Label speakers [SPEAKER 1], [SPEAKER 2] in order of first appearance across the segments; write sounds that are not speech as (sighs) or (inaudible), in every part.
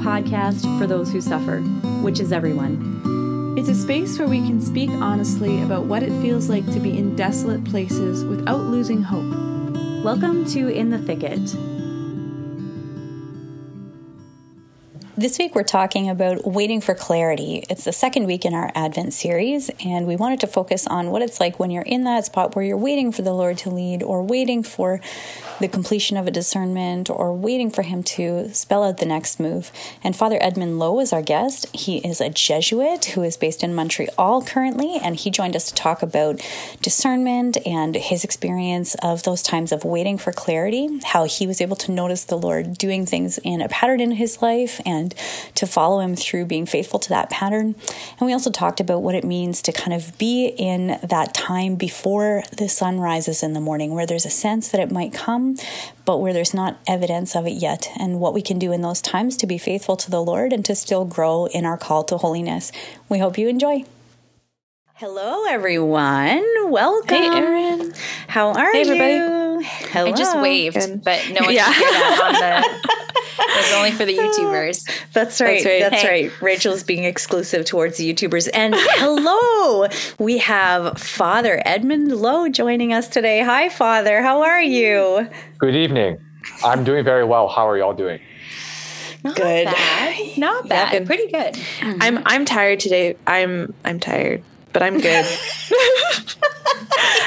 [SPEAKER 1] podcast for those who suffer, which is everyone.
[SPEAKER 2] It's a space where we can speak honestly about what it feels like to be in desolate places without losing hope.
[SPEAKER 1] Welcome to In the Thicket.
[SPEAKER 3] This week, we're talking about waiting for clarity. It's the second week in our Advent series, and we wanted to focus on what it's like when you're in that spot where you're waiting for the Lord to lead, or waiting for the completion of a discernment, or waiting for Him to spell out the next move. And Father Edmund Lowe is our guest. He is a Jesuit who is based in Montreal currently, and he joined us to talk about discernment and his experience of those times of waiting for clarity, how he was able to notice the Lord doing things in a pattern in his life and to follow him through being faithful to that pattern. And we also talked about what it means to kind of be in that time before the sun rises in the morning, where there's a sense that it might come, but where there's not evidence of it yet, and what we can do in those times to be faithful to the Lord and to still grow in our call to holiness. We hope you enjoy. Hello, everyone. Welcome.
[SPEAKER 4] Hey, Erin.
[SPEAKER 3] How are
[SPEAKER 4] hey, everybody.
[SPEAKER 3] you? Hello.
[SPEAKER 4] I just waved, Good. but no one yeah. can hear that (laughs) on the. It's only for the YouTubers. (laughs)
[SPEAKER 3] That's right. That's right. That's hey. right. Rachel's being exclusive towards the YouTubers. And (laughs) hello, we have Father Edmund Lowe joining us today. Hi, Father. How are you?
[SPEAKER 5] Good evening. I'm doing very well. How are y'all doing?
[SPEAKER 4] Not good. Bad. Not bad. Yeah, Pretty good.
[SPEAKER 2] Mm-hmm. I'm I'm tired today. I'm I'm tired but I'm good. (laughs)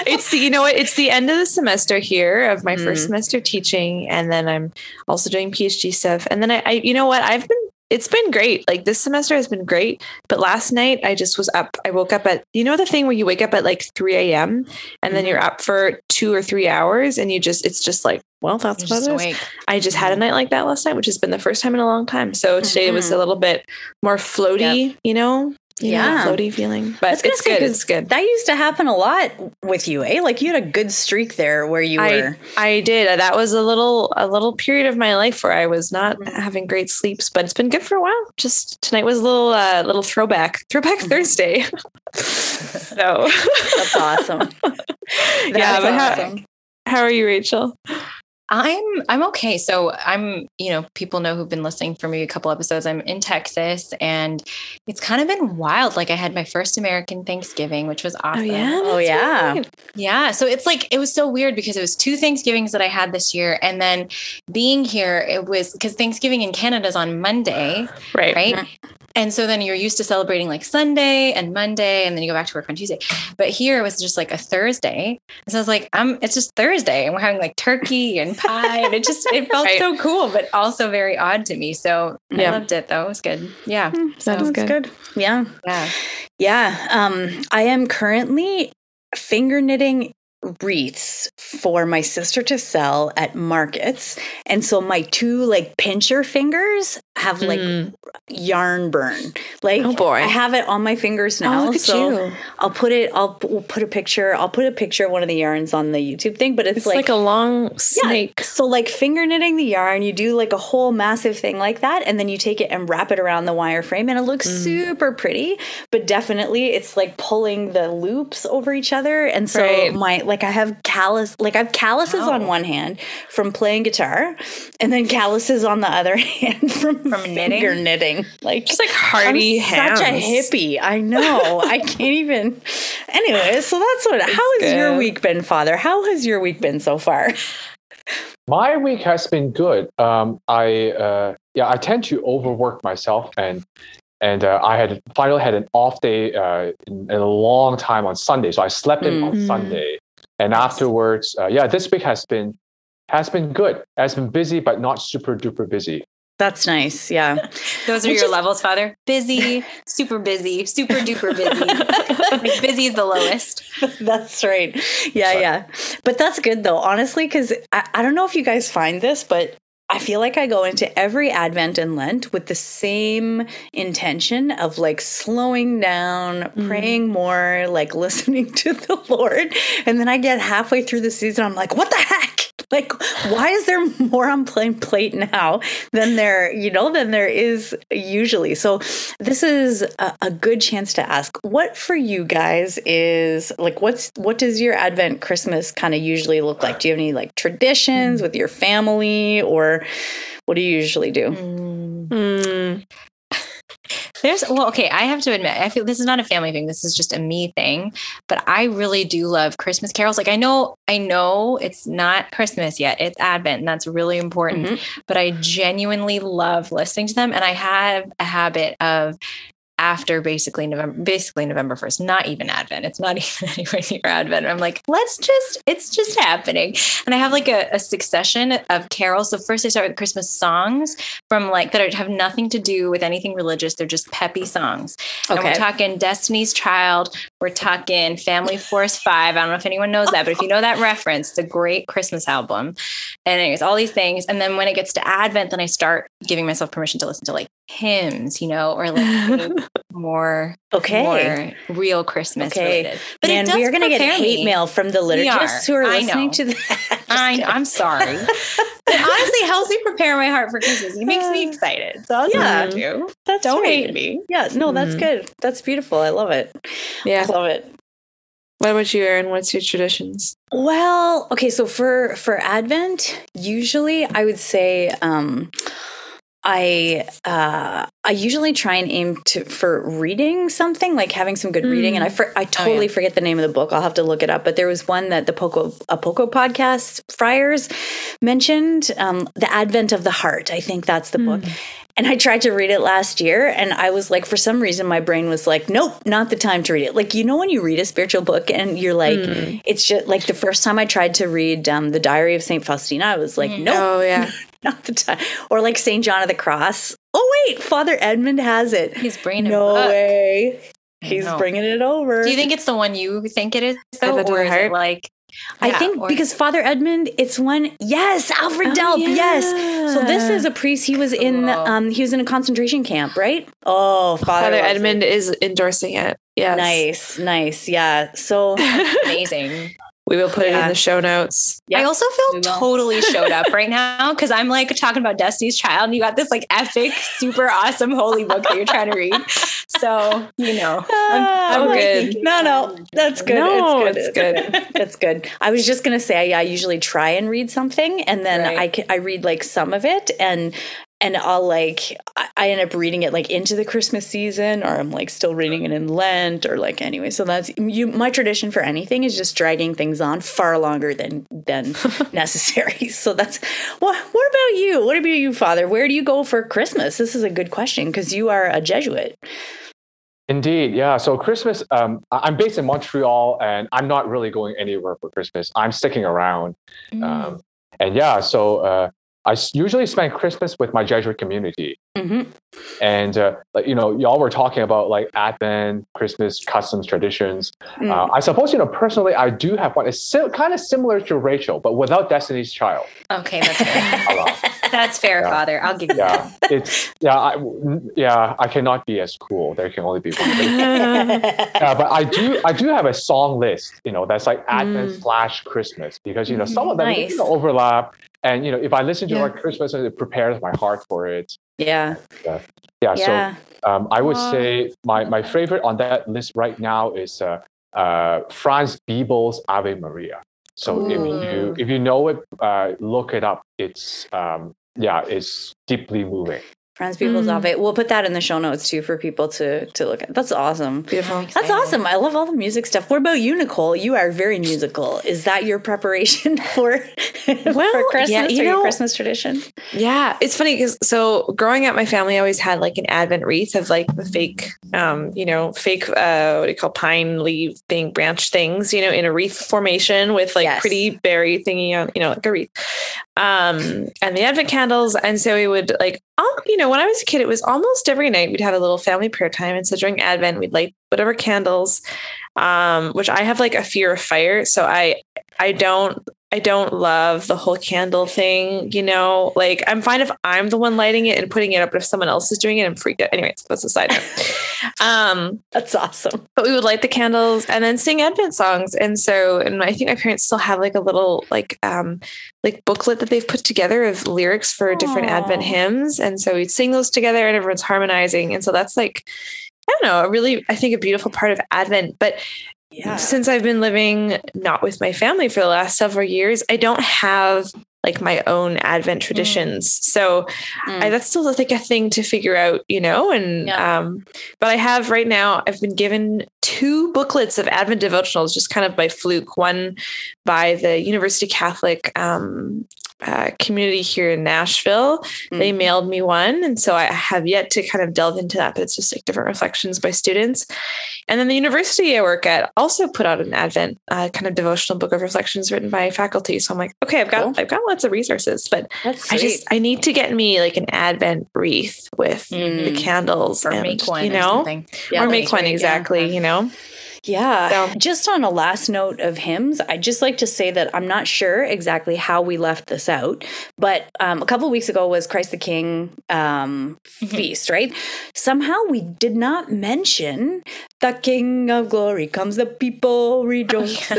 [SPEAKER 2] it's the, you know what? It's the end of the semester here of my mm. first semester teaching, and then I'm also doing PhD stuff. And then I, I, you know what? I've been. It's been great. Like this semester has been great. But last night I just was up. I woke up at you know the thing where you wake up at like 3 a.m. and mm-hmm. then you're up for two or three hours, and you just it's just like well, that's you're what it is. I just had a mm-hmm. night like that last night, which has been the first time in a long time. So today mm-hmm. was a mm-hmm. little bit more floaty, yep. you know, yeah, know, floaty feeling. But it's good. It's good.
[SPEAKER 3] That used to happen a lot with you, eh? Like you had a good streak there where you
[SPEAKER 2] I,
[SPEAKER 3] were.
[SPEAKER 2] I did. That was a little a little period of my life where I was not mm-hmm. having great sleeps, but it's been good for a while. Just tonight was a little uh, little throwback, throwback mm-hmm. Thursday. (laughs) so
[SPEAKER 3] that's awesome.
[SPEAKER 2] That's (laughs) yeah, but awesome. how, how are you, Rachel?
[SPEAKER 4] I'm I'm okay. So I'm, you know, people know who've been listening for maybe a couple episodes. I'm in Texas and it's kind of been wild. Like I had my first American Thanksgiving, which was oh, awesome.
[SPEAKER 3] Oh yeah. Oh yeah.
[SPEAKER 4] Right. Yeah. So it's like it was so weird because it was two Thanksgivings that I had this year. And then being here, it was because Thanksgiving in Canada is on Monday.
[SPEAKER 2] Right.
[SPEAKER 4] Right. Mm-hmm. And so then you're used to celebrating like Sunday and Monday, and then you go back to work on Tuesday. But here it was just like a Thursday. And so I was like, I'm it's just Thursday. And we're having like turkey and pie. and it just it felt right. so cool, but also very odd to me. So yeah. I loved it though. It was good. Yeah.
[SPEAKER 3] Mm, so, that good. good. Yeah.
[SPEAKER 4] Yeah.
[SPEAKER 3] Yeah. Um, I am currently finger knitting wreaths for my sister to sell at markets. And so my two like pincher fingers have like mm. yarn burn. Like
[SPEAKER 2] oh boy.
[SPEAKER 3] I have it on my fingers oh, now.
[SPEAKER 2] Oh,
[SPEAKER 3] so
[SPEAKER 2] you.
[SPEAKER 3] I'll put it I'll we'll put a picture. I'll put a picture of one of the yarns on the YouTube thing, but it's,
[SPEAKER 2] it's
[SPEAKER 3] like,
[SPEAKER 2] like, a long snake.
[SPEAKER 3] Yeah, so like finger knitting the yarn, you do like a whole massive thing like that and then you take it and wrap it around the wire frame and it looks mm. super pretty, but definitely it's like pulling the loops over each other and so right. my like I have callus like I have calluses wow. on one hand from playing guitar and then calluses on the other (laughs) hand from,
[SPEAKER 4] from
[SPEAKER 3] finger knitting. knitting. Like
[SPEAKER 2] just like hardy
[SPEAKER 3] I'm
[SPEAKER 2] hands.
[SPEAKER 3] Such a hippie. I know. I (laughs) can't even Anyway, so that's what it's how has good. your week been, Father? How has your week been so far? (laughs)
[SPEAKER 5] My week has been good. Um, I uh, yeah, I tend to overwork myself, and and uh, I had finally had an off day uh, in, in, a long time on Sunday, so I slept in mm-hmm. on Sunday, and afterwards, uh, yeah, this week has been has been good. Has been busy, but not super duper busy.
[SPEAKER 3] That's nice. Yeah. (laughs)
[SPEAKER 4] Those are your levels, Father. Busy, super busy, super duper busy. (laughs) like busy is the lowest. (laughs)
[SPEAKER 3] That's right. Yeah, yeah. But that's good though, honestly, because I, I don't know if you guys find this, but I feel like I go into every Advent and Lent with the same intention of like slowing down, mm. praying more, like (laughs) listening to the Lord. And then I get halfway through the season, I'm like, what the heck? (laughs) Like, why is there more on plain plate now than there, you know, than there is usually? So this is a, a good chance to ask what for you guys is like what's what does your Advent Christmas kind of usually look like? Do you have any like traditions with your family or what do you usually do?
[SPEAKER 2] Mm. Mhm.
[SPEAKER 4] There's well, okay. I have to admit, I feel this is not a family thing. This is just a me thing. But I really do love Christmas carols. Like I know, I know it's not Christmas yet. It's Advent, and that's really important.
[SPEAKER 2] Mm-hmm.
[SPEAKER 4] But I genuinely love listening to them, and I have a habit of after basically November, basically November 1st, not even Advent. It's not (laughs) even anywhere near Advent. I'm like, let's just, it's just happening. And I have like a, a succession of carols. So first I start with Christmas songs from like that have nothing to do with anything religious. They're just peppy songs. And we're
[SPEAKER 3] Okay.
[SPEAKER 4] talking Destiny's Child. We're talking Family Force Five. I don't know if anyone knows that, but if you know that reference, it's a great Christmas album. And anyways, all these things. And then when it gets to Advent, then I start giving myself permission to listen to like hymns, you know, or like (laughs) more
[SPEAKER 3] Okay.
[SPEAKER 4] more real Christmas
[SPEAKER 3] Okay.
[SPEAKER 4] related. But
[SPEAKER 3] Man,
[SPEAKER 4] it does
[SPEAKER 3] we are going to get hate
[SPEAKER 4] me.
[SPEAKER 3] mail from the liturgists who are
[SPEAKER 4] I
[SPEAKER 3] listening
[SPEAKER 4] know.
[SPEAKER 3] to that. (laughs)
[SPEAKER 4] I, I'm sorry. (laughs) But honestly, helps me prepare my heart for Christmas. It makes me excited. So I'll
[SPEAKER 3] Yeah.
[SPEAKER 4] yeah. you.
[SPEAKER 3] That's
[SPEAKER 4] Don't
[SPEAKER 3] right.
[SPEAKER 4] hate me.
[SPEAKER 3] Yeah, no, that's
[SPEAKER 2] Mhm.
[SPEAKER 3] good. That's beautiful. I love it.
[SPEAKER 2] Yeah.
[SPEAKER 3] I love it.
[SPEAKER 2] What about you, Erin? What's your traditions?
[SPEAKER 3] Well, okay, so for for Advent, usually I would say um I uh I usually try and aim to for reading something like having some good reading and I for, I totally forget the name of the book. I'll have to look it up, but there was one that the Poco a Poco podcast Friars mentioned um The Advent of the Heart. I think that's the book. And I tried to read it last year and I was like for some reason my brain was like nope, not the time to read it. Like you know when you read a spiritual book and you're like it's just like the first time I tried to read um, the Diary of Saint Faustina, I was like, nope,
[SPEAKER 2] Oh yeah. (laughs) (laughs)
[SPEAKER 3] not the time. Or like Saint John of the Cross. Oh wait, Father Edmund has it.
[SPEAKER 4] He's bringing
[SPEAKER 3] no
[SPEAKER 4] a book.
[SPEAKER 3] way. He's bringing it over.
[SPEAKER 4] Do you think it's the one you think it is, though, or is
[SPEAKER 2] Heart?
[SPEAKER 4] it like?
[SPEAKER 3] I
[SPEAKER 4] Yeah,
[SPEAKER 3] think
[SPEAKER 4] or-
[SPEAKER 3] because Father Edmund, it's one. Yes, Alfred
[SPEAKER 2] Oh,
[SPEAKER 3] Delp. Yes. So this is a priest. He was in. Um, he was in a concentration camp, right? Oh, Father,
[SPEAKER 2] Father Edmund
[SPEAKER 3] it.
[SPEAKER 2] is endorsing it. Yes.
[SPEAKER 3] Nice, nice. Yeah. So (laughs)
[SPEAKER 4] Amazing.
[SPEAKER 2] We will put it
[SPEAKER 3] Yeah.
[SPEAKER 2] in the show notes.
[SPEAKER 3] Yep,
[SPEAKER 4] I also feel totally (laughs) showed up right now because I'm like talking about Destiny's Child, and you got this like epic, super awesome holy book that you're trying to read. So you know, I'm, (laughs)
[SPEAKER 3] Ah,
[SPEAKER 4] I'm
[SPEAKER 2] Oh,
[SPEAKER 4] like
[SPEAKER 2] good.
[SPEAKER 4] thinking-
[SPEAKER 3] No, no, that's good.
[SPEAKER 2] No,
[SPEAKER 3] it's
[SPEAKER 2] it's
[SPEAKER 3] good. (laughs) That's good. I was just gonna say I usually try and read something, and then
[SPEAKER 4] Right.
[SPEAKER 3] I ca- I read like some of it, and and I'll like I end up reading it like into the Christmas season, or I'm like still reading it in Lent, or like anyway. So that's you. My tradition for anything is just dragging things on far longer than than (laughs) necessary. So that's what. What about you? What about you, Father? Where do you go for Christmas? This is a good question because you are a Jesuit.
[SPEAKER 5] Indeed, yeah. So Christmas, um, I'm based in Montreal, and I'm not really going anywhere for Christmas. I'm sticking around,
[SPEAKER 4] Mm.
[SPEAKER 5] um, and yeah. So uh, I usually spend Christmas with my Jesuit community,
[SPEAKER 3] hmm
[SPEAKER 5] and uh, like you know, y'all were talking about like Advent, Christmas customs, traditions.
[SPEAKER 3] Mm.
[SPEAKER 5] Uh, I suppose you know personally, I do have one. It's si- kind of similar to Rachel, but without Destiny's Child.
[SPEAKER 4] Okay, that's fair. (laughs) That's fair,
[SPEAKER 5] Yeah.
[SPEAKER 4] Father. I'll give you
[SPEAKER 5] yeah, it's yeah, I, yeah. I cannot be as cool. There can only be one. (laughs) yeah, but I do I do have a song list, you know, that's like Advent
[SPEAKER 2] Mm.
[SPEAKER 5] slash Christmas because you know some of them
[SPEAKER 3] Nice.
[SPEAKER 5] you know, overlap, and you know if I listen to
[SPEAKER 2] Yeah.
[SPEAKER 5] like Christmas, it prepares my heart for it.
[SPEAKER 3] Yeah.
[SPEAKER 5] Yeah,
[SPEAKER 3] Yeah.
[SPEAKER 5] so um, I would say my my favorite on that list right now is uh, uh, Franz Biebl's Ave Maria. So if you if you know it, uh, look it up. It's um, yeah, it's deeply moving.
[SPEAKER 3] Franz Biebl's
[SPEAKER 2] Mm.
[SPEAKER 3] Ave. We'll put that in the show notes too for people to to look at. That's awesome.
[SPEAKER 2] Beautiful.
[SPEAKER 3] That's awesome. I love all the music stuff. What about you, Nicole? You are very musical. Is that your preparation (laughs) for, for
[SPEAKER 2] Well,
[SPEAKER 3] Christmas
[SPEAKER 2] yeah, you
[SPEAKER 3] or your
[SPEAKER 2] know-
[SPEAKER 3] Christmas tradition?
[SPEAKER 2] Yeah, it's funny because so growing up, my family always had like an Advent wreath of like the fake, um, you know, fake uh, what do you call pine leaf thing, branch things, you know, in a wreath formation with like
[SPEAKER 3] Yes.
[SPEAKER 2] pretty berry thingy on, you know, like a wreath, um, and the Advent candles. And so we would like, oh, you know, when I was a kid, it was almost every night we'd have a little family prayer time, and so during Advent we'd light whatever candles, um, which I have like a fear of fire, so I, I don't I don't love the whole candle thing, you know. Like I'm fine if I'm the one lighting it and putting it up, but if someone else is doing it, I'm freaked out. Anyways, that's a side note. (laughs) um,
[SPEAKER 3] That's awesome.
[SPEAKER 2] but we would light the candles and then sing Advent songs. And so, and I think my parents still have like a little like um like booklet that they've put together of lyrics for different Advent hymns. And so we'd sing those together and everyone's harmonizing. And so that's like I don't know, a really I think a beautiful part of Advent. But
[SPEAKER 3] Yeah.
[SPEAKER 2] since I've been living not with my family for the last several years, I don't have like my own Advent traditions. So I, that's still like a thing to figure out, you know. And
[SPEAKER 3] Yeah.
[SPEAKER 2] um, but I have right now. I've been given two booklets of Advent devotionals, just kind of by fluke. One by the University Catholic um, uh, community here in Nashville. They
[SPEAKER 3] Mm.
[SPEAKER 2] mailed me one, and so I have yet to kind of delve into that. But it's just like different reflections by students. And then the university I work at also put out an Advent uh, kind of devotional book of reflections written by faculty. So I'm like, okay, I've got
[SPEAKER 3] Cool.
[SPEAKER 2] I've got lots of resources, but I just I need to get me like an Advent wreath with the
[SPEAKER 3] Mm.
[SPEAKER 2] candles
[SPEAKER 4] or
[SPEAKER 2] and
[SPEAKER 4] make one
[SPEAKER 2] you
[SPEAKER 4] or
[SPEAKER 2] know,
[SPEAKER 4] something.
[SPEAKER 3] Yeah,
[SPEAKER 2] or make one
[SPEAKER 3] great, yeah.
[SPEAKER 2] exactly. You know,
[SPEAKER 3] Yeah.
[SPEAKER 2] So-
[SPEAKER 3] Just on a last note of hymns, I'd just like to say that I'm not sure exactly how we left this out, but um, a couple of weeks ago was Christ the King um, feast, right? Somehow we did not mention the King of Glory comes, the people rejoice.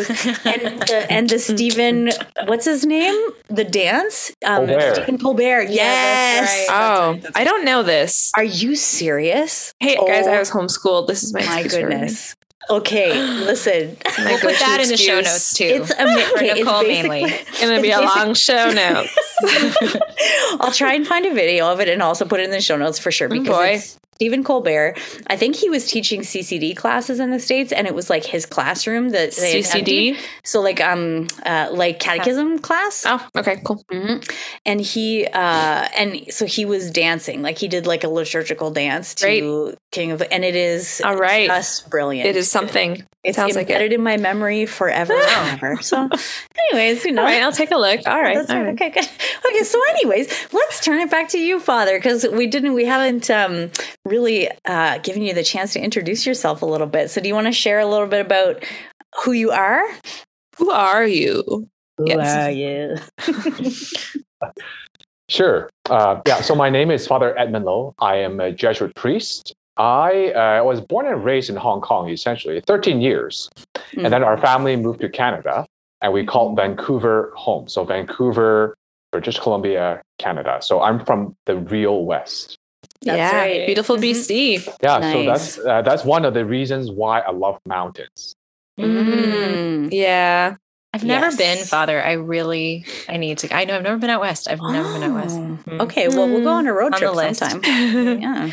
[SPEAKER 3] and, the, and the Stephen, (laughs) what's his name? The dance? Um,
[SPEAKER 5] Colbert.
[SPEAKER 3] Stephen Colbert.
[SPEAKER 4] Yeah,
[SPEAKER 3] Yes.
[SPEAKER 4] that's right.
[SPEAKER 2] oh, I don't know this.
[SPEAKER 3] Are you serious?
[SPEAKER 2] Hey guys,
[SPEAKER 3] Oh
[SPEAKER 2] I was homeschooled. This is my
[SPEAKER 3] My
[SPEAKER 2] excuse for everything.
[SPEAKER 3] goodness. Okay, listen.
[SPEAKER 4] We'll put that in the show notes too.
[SPEAKER 3] It's ama- okay, it's
[SPEAKER 4] Nicole mainly. (laughs)
[SPEAKER 2] It's gonna be a long show notes. (laughs)
[SPEAKER 3] I'll try and find a video of it and also put it in the show notes for sure because
[SPEAKER 2] boy.
[SPEAKER 3] it's Stephen Colbert. I think he was teaching CCD classes in the states, and it was like his classroom that they.
[SPEAKER 2] CCD.
[SPEAKER 3] So like um uh, like catechism class.
[SPEAKER 2] Oh, okay, cool.
[SPEAKER 3] Mhm. And he uh and so he was dancing like he did like a liturgical dance to King of and it is
[SPEAKER 2] All right.
[SPEAKER 3] just brilliant.
[SPEAKER 2] It is something.
[SPEAKER 3] It's
[SPEAKER 2] sounds like it.
[SPEAKER 3] in my memory forever and (laughs) ever. So, anyways, you know,
[SPEAKER 2] All right, I'll take a look. All right. all
[SPEAKER 3] right.
[SPEAKER 2] right.
[SPEAKER 3] Okay, good. (laughs) Okay, so anyways, let's turn it back to you, Father, because we didn't, we haven't um, really uh, given you the chance to introduce yourself a little bit. So, do you want to share a little bit about who you are?
[SPEAKER 2] Who are you?
[SPEAKER 3] Who
[SPEAKER 2] Yes.
[SPEAKER 3] are (laughs) you?
[SPEAKER 5] Sure. Uh, yeah. So my name is Father Edmund Low. I am a Jesuit priest. I uh, was born and raised in Hong Kong, essentially 13 years, and then our family moved to Canada, and we called Vancouver home. So Vancouver, British Columbia, Canada. So I'm from the real West.
[SPEAKER 3] That's
[SPEAKER 2] yeah,
[SPEAKER 3] right.
[SPEAKER 2] beautiful
[SPEAKER 3] Mhm.
[SPEAKER 2] BC.
[SPEAKER 5] Yeah. So that's uh, that's one of the reasons why I love mountains.
[SPEAKER 3] Mm.
[SPEAKER 2] Yeah.
[SPEAKER 4] I've never been, Father. I really, I need to. I know I've never been out west. I've never been out west.
[SPEAKER 3] Oh.
[SPEAKER 4] Mhm.
[SPEAKER 3] Okay, well, we'll go on a road
[SPEAKER 4] On the
[SPEAKER 3] trip
[SPEAKER 4] list.
[SPEAKER 3] sometime. (laughs) Yeah.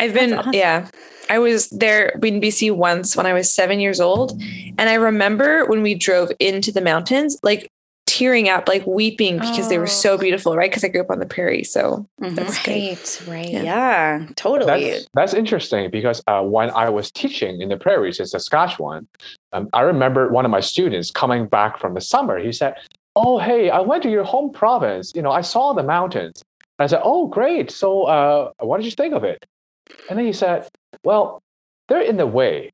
[SPEAKER 2] I've been,
[SPEAKER 3] awesome.
[SPEAKER 2] yeah. I was there in BC once when I was seven years old. And I remember when we drove into the mountains, like tearing up, like weeping because they were so
[SPEAKER 4] Oh.
[SPEAKER 2] beautiful, right? Because I grew up on the prairie. So
[SPEAKER 3] Mhm.
[SPEAKER 2] that's great.
[SPEAKER 4] Right, right.
[SPEAKER 2] Yeah.
[SPEAKER 3] Yeah, totally.
[SPEAKER 5] That's, that's interesting because uh, when I was teaching in the prairies in Saskatchewan, um, I remember one of my students coming back from the summer. He said, "Oh, hey, I went to your home province. You know, I saw the mountains." I said, "Oh, great. So, uh, what did you think of it?" And then he said, "Well, they're in the way."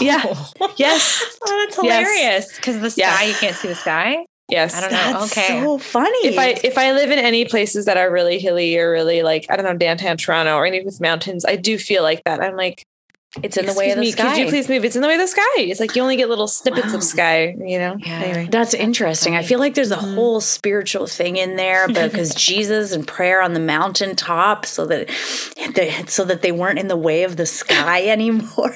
[SPEAKER 2] Yeah. (laughs) Yes. (laughs)
[SPEAKER 4] Oh, that's hilarious. Because the sky,
[SPEAKER 2] Yeah.
[SPEAKER 4] you can't see the sky.
[SPEAKER 2] Yes.
[SPEAKER 4] I don't know.
[SPEAKER 3] That's
[SPEAKER 4] okay.
[SPEAKER 3] so funny.
[SPEAKER 2] if I if I live in any places that are really hilly or really like I don't know downtown Toronto or any with mountains, I do feel like that. I'm like,
[SPEAKER 3] it's in the way of the
[SPEAKER 2] me,
[SPEAKER 3] sky.
[SPEAKER 2] Could you please move? It's in the way of the sky. It's like you only get little snippets
[SPEAKER 3] Wow.
[SPEAKER 2] of sky, you know.
[SPEAKER 4] Yeah.
[SPEAKER 2] Anyway,
[SPEAKER 3] That's interesting. I feel like there's a
[SPEAKER 2] Mhm.
[SPEAKER 3] whole spiritual thing in there (laughs) because Jesus and prayer on the mountaintop, so that they, so that they weren't in the way of the sky (laughs) anymore.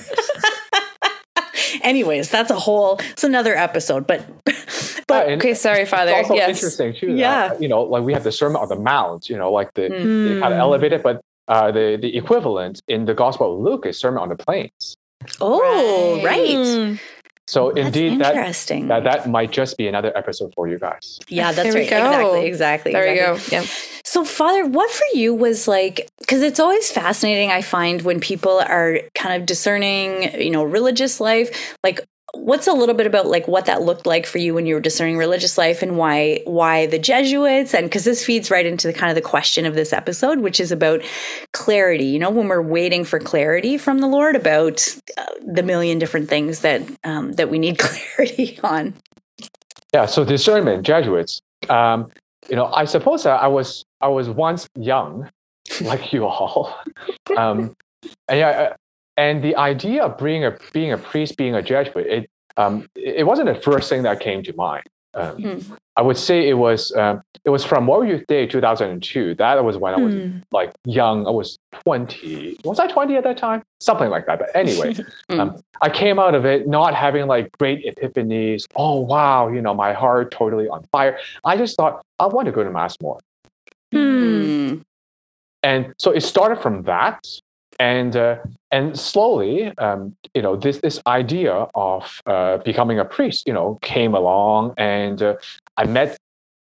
[SPEAKER 3] Anyways, that's a whole. It's another episode, but (laughs) but
[SPEAKER 5] Yeah,
[SPEAKER 2] okay, sorry, Father.
[SPEAKER 5] It's also
[SPEAKER 2] Yes.
[SPEAKER 5] interesting too. that,
[SPEAKER 3] Yeah.
[SPEAKER 5] you know, like we have the Sermon on the Mount. You know, like the
[SPEAKER 3] Mm.
[SPEAKER 5] kind of elevated, but uh, the the equivalent in the Gospel of Luke is Sermon on the Plains.
[SPEAKER 3] oh,
[SPEAKER 4] Right.
[SPEAKER 3] right.
[SPEAKER 2] Mm.
[SPEAKER 5] So
[SPEAKER 3] That's
[SPEAKER 5] indeed, that
[SPEAKER 3] interesting.
[SPEAKER 5] that that might just be another episode for you guys.
[SPEAKER 3] yeah, that's
[SPEAKER 2] There we
[SPEAKER 3] right.
[SPEAKER 2] go.
[SPEAKER 3] Exactly, exactly.
[SPEAKER 2] There
[SPEAKER 3] exactly.
[SPEAKER 2] we go. Yeah.
[SPEAKER 3] So, Father, what for you was like, because it's always fascinating, I find, when people are kind of discerning, you know, religious life, like, what's a little bit about like what that looked like for you when you were discerning religious life and why why the jesuits and because this feeds right into the kind of the question of this episode which is about clarity you know when we're waiting for clarity from the lord about uh, the million different things that um, that we need (laughs) clarity on
[SPEAKER 5] Yeah. So discernment, Jesuits. Um, you know, I suppose I was I was once young, like you all. Um, and yeah, uh, and the idea of being a being a priest, being a Jesuit, it um, it wasn't the first thing that came to mind. Um,
[SPEAKER 3] Hmm.
[SPEAKER 5] I would say it was um, it was from World Youth Day 2002. That was when I was
[SPEAKER 1] Hmm.
[SPEAKER 5] like young. I was 20. Was I 20 at that time? Something like that. But anyway, (laughs)
[SPEAKER 3] Hmm.
[SPEAKER 5] um, I came out of it not having like great epiphanies. Oh wow, you know, my heart totally on fire. I just thought I want to go to mass more.
[SPEAKER 1] Hmm.
[SPEAKER 3] Mm.
[SPEAKER 5] and so it started from that and uh, and slowly um, you know this this idea of uh, becoming a priest you know came along and uh, i met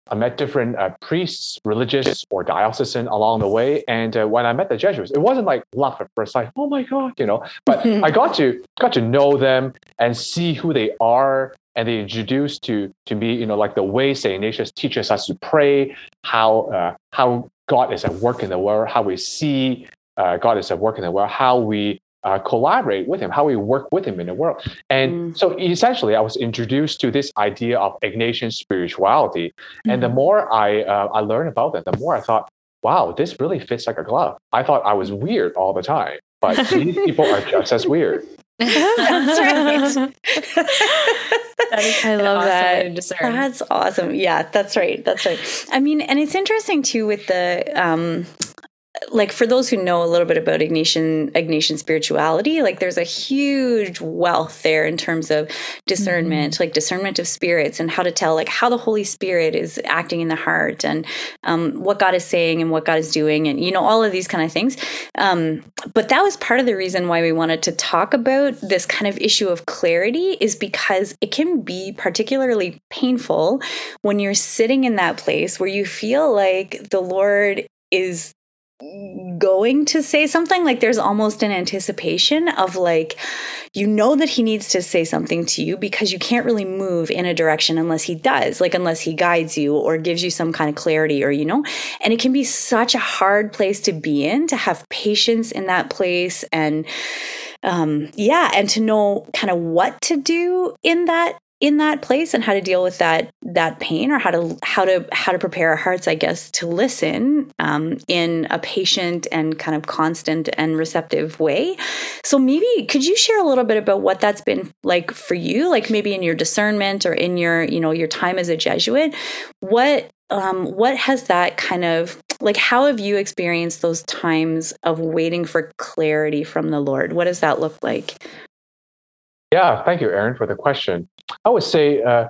[SPEAKER 5] i met different uh, priests religious or diocesan along the way and uh, when i met the jesuits it wasn't like love at first sight oh my god you know but (laughs) i got to got to know them and see who they are and they introduced to to me you know like the way st ignatius teaches us to pray how uh, how god is at work in the world how we see uh, god is at work in the world how we uh, collaborate with him how we work with him in the world. And so essentially i was introduced to this idea of ignatian spirituality. And the more i uh, i learned about it the more i thought wow this really fits like a glove. I thought i was weird all the time but these people are just as weird
[SPEAKER 3] That's right. (laughs)
[SPEAKER 4] That is
[SPEAKER 1] I love
[SPEAKER 4] awesome
[SPEAKER 1] that.
[SPEAKER 4] way to discern.
[SPEAKER 3] That's awesome. Yeah, that's right. That's right. I mean, and it's interesting too with the um like for those who know a little bit about Ignatian Ignatian spirituality, like there's a huge wealth there in terms of discernment, like discernment of spirits and how to tell like how the Holy Spirit is acting in the heart and um, what God is saying and what God is doing and you know all of these kind of things. Um, but that was part of the reason why we wanted to talk about this kind of issue of clarity is because it can be particularly painful when you're sitting in that place where you feel like the Lord is going to say something like there's almost an anticipation of like you know that he needs to say something to you because you can't really move in a direction unless he does like unless he guides you or gives you some kind of clarity or you know? And it can be such a hard place to be in to have patience in that place and um yeah and to know kind of what to do in that in that place and how to deal with that that pain or how to how to how to prepare our hearts i guess to listen um, in a patient and kind of constant and receptive way. So maybe could you share a little bit about what that's been like for you like maybe in your discernment or in your you know your time as a jesuit? What um, what has that kind of like how have you experienced those times of waiting for clarity from the lord? What does that look like
[SPEAKER 5] Yeah, thank you, Erin, for the question. I would say uh,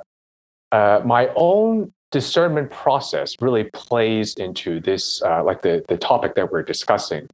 [SPEAKER 5] uh, my own discernment process really plays into this, uh, like the, the topic that we're discussing.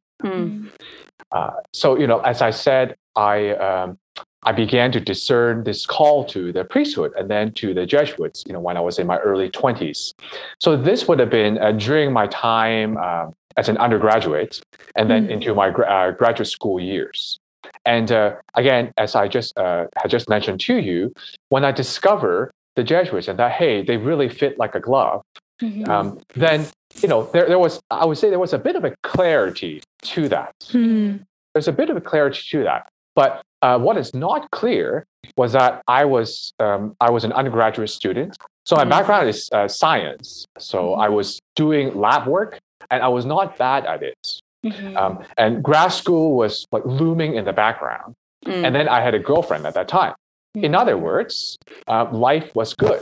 [SPEAKER 5] Uh, so, you know, as I said, I um, I began to discern this call to the priesthood and then to the Jesuits, you know, when I was in my early 20s. So this would have been uh, during my time uh, as an undergraduate and then
[SPEAKER 1] Mm.
[SPEAKER 5] into my gra- uh, graduate school years. And uh, again, as I just uh, had just mentioned to you, when I discover the Jesuits and that hey, they really fit like a glove,
[SPEAKER 4] Mhm.
[SPEAKER 5] um, then you know there, there was I would say there was a bit of a clarity to that.
[SPEAKER 1] Hmm.
[SPEAKER 5] There's a bit of a clarity to that. But uh, what is not clear was that I was um, I was an undergraduate student. So my
[SPEAKER 3] Mhm.
[SPEAKER 5] background is uh, science. So I was doing lab work, and I was not bad at it.
[SPEAKER 4] Mhm.
[SPEAKER 5] Um, and grad school was like looming in the background.
[SPEAKER 3] Mm.
[SPEAKER 5] And then I had a girlfriend at that time. In other words, uh, life was good.